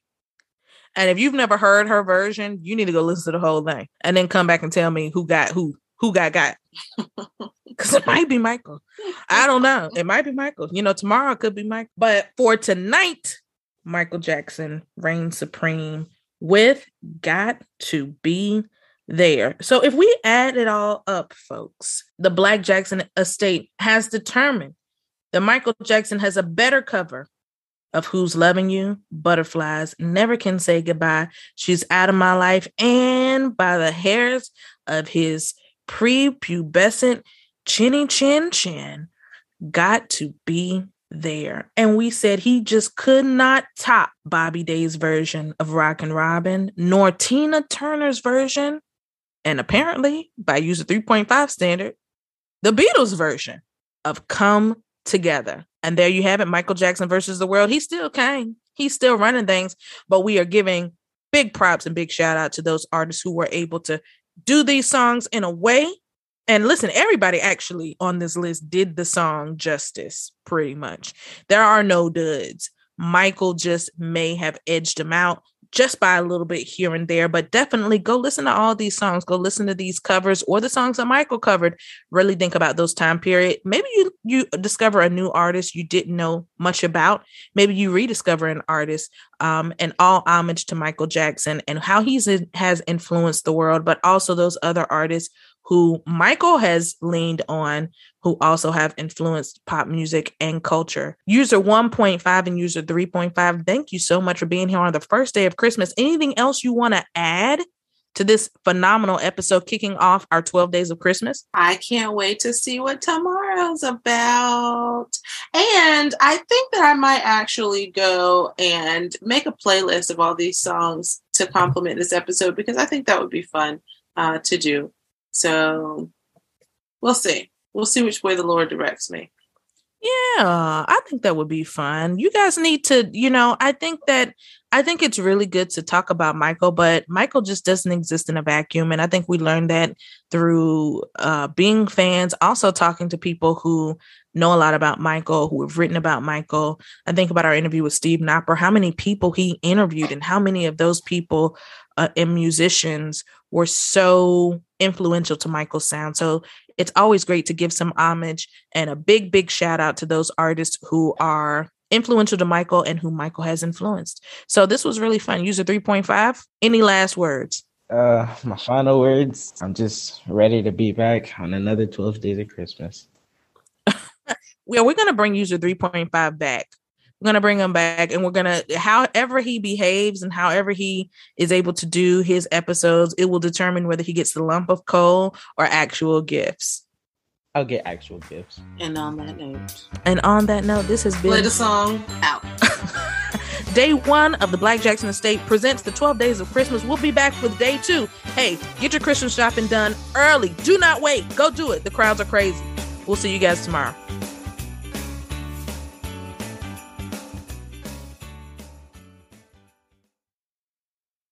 And if you've never heard her version, you need to go listen to the whole thing and then come back and tell me who got who, who got got. Because it might be Michael. I don't know. It might be Michael. You know, tomorrow could be Mike. But for tonight, Michael Jackson reigns supreme with Got to Be There. So if we add it all up, folks, the Black Jackson estate has determined that Michael Jackson has a better cover of Who's Loving You, Butterflies, Never Can Say Goodbye, She's Out of My Life, and by the hairs of his prepubescent chinny chin chin, got to be there. And we said he just could not top Bobby Day's version of Rockin' Robin, nor Tina Turner's version, and apparently, by user 3.5 standard, the Beatles version of Come Together. And there you have it Michael Jackson versus the world. He still came, he's still running things, but we are giving big props and big shout out to those artists who were able to do these songs in a way and listen, everybody actually on this list did the song justice pretty much. There are no duds. Michael just may have edged him out just by a little bit here and there, but definitely go listen to all these songs. Go listen to these covers or the songs that Michael covered. Really think about those time period. Maybe you you discover a new artist you didn't know much about. Maybe you rediscover an artist. Um, and all homage to Michael Jackson and how he's has influenced the world, but also those other artists who Michael has leaned on, who also have influenced pop music and culture. User 1.5 and user 3.5, thank you so much for being here on the first day of Christmas. Anything else you want to add to this phenomenal episode kicking off our 12 days of Christmas? I can't wait to see what tomorrow's about. And I think that I might actually go and make a playlist of all these songs to complement this episode because I think that would be fun uh, to do. So we'll see. We'll see which way the Lord directs me. Yeah, I think that would be fun. You guys need to, you know, I think that I think it's really good to talk about Michael, but Michael just doesn't exist in a vacuum. And I think we learned that through uh, being fans, also talking to people who know a lot about Michael, who have written about Michael. I think about our interview with Steve Knopper, how many people he interviewed, and how many of those people uh, and musicians were so influential to Michael's sound. So it's always great to give some homage and a big, big shout out to those artists who are influential to Michael and who Michael has influenced. So this was really fun. User 3.5. Any last words? Uh, my final words. I'm just ready to be back on another 12 days of Christmas. Yeah, we're gonna bring user 3.5 back. We're gonna bring him back and we're gonna however he behaves and however he is able to do his episodes, it will determine whether he gets the lump of coal or actual gifts. I'll get actual gifts. And on that note, And on that note, this has play been the song out. day one of the Black Jackson Estate presents the 12 Days of Christmas. We'll be back with day two. Hey, get your Christmas shopping done early. Do not wait. Go do it. The crowds are crazy. We'll see you guys tomorrow.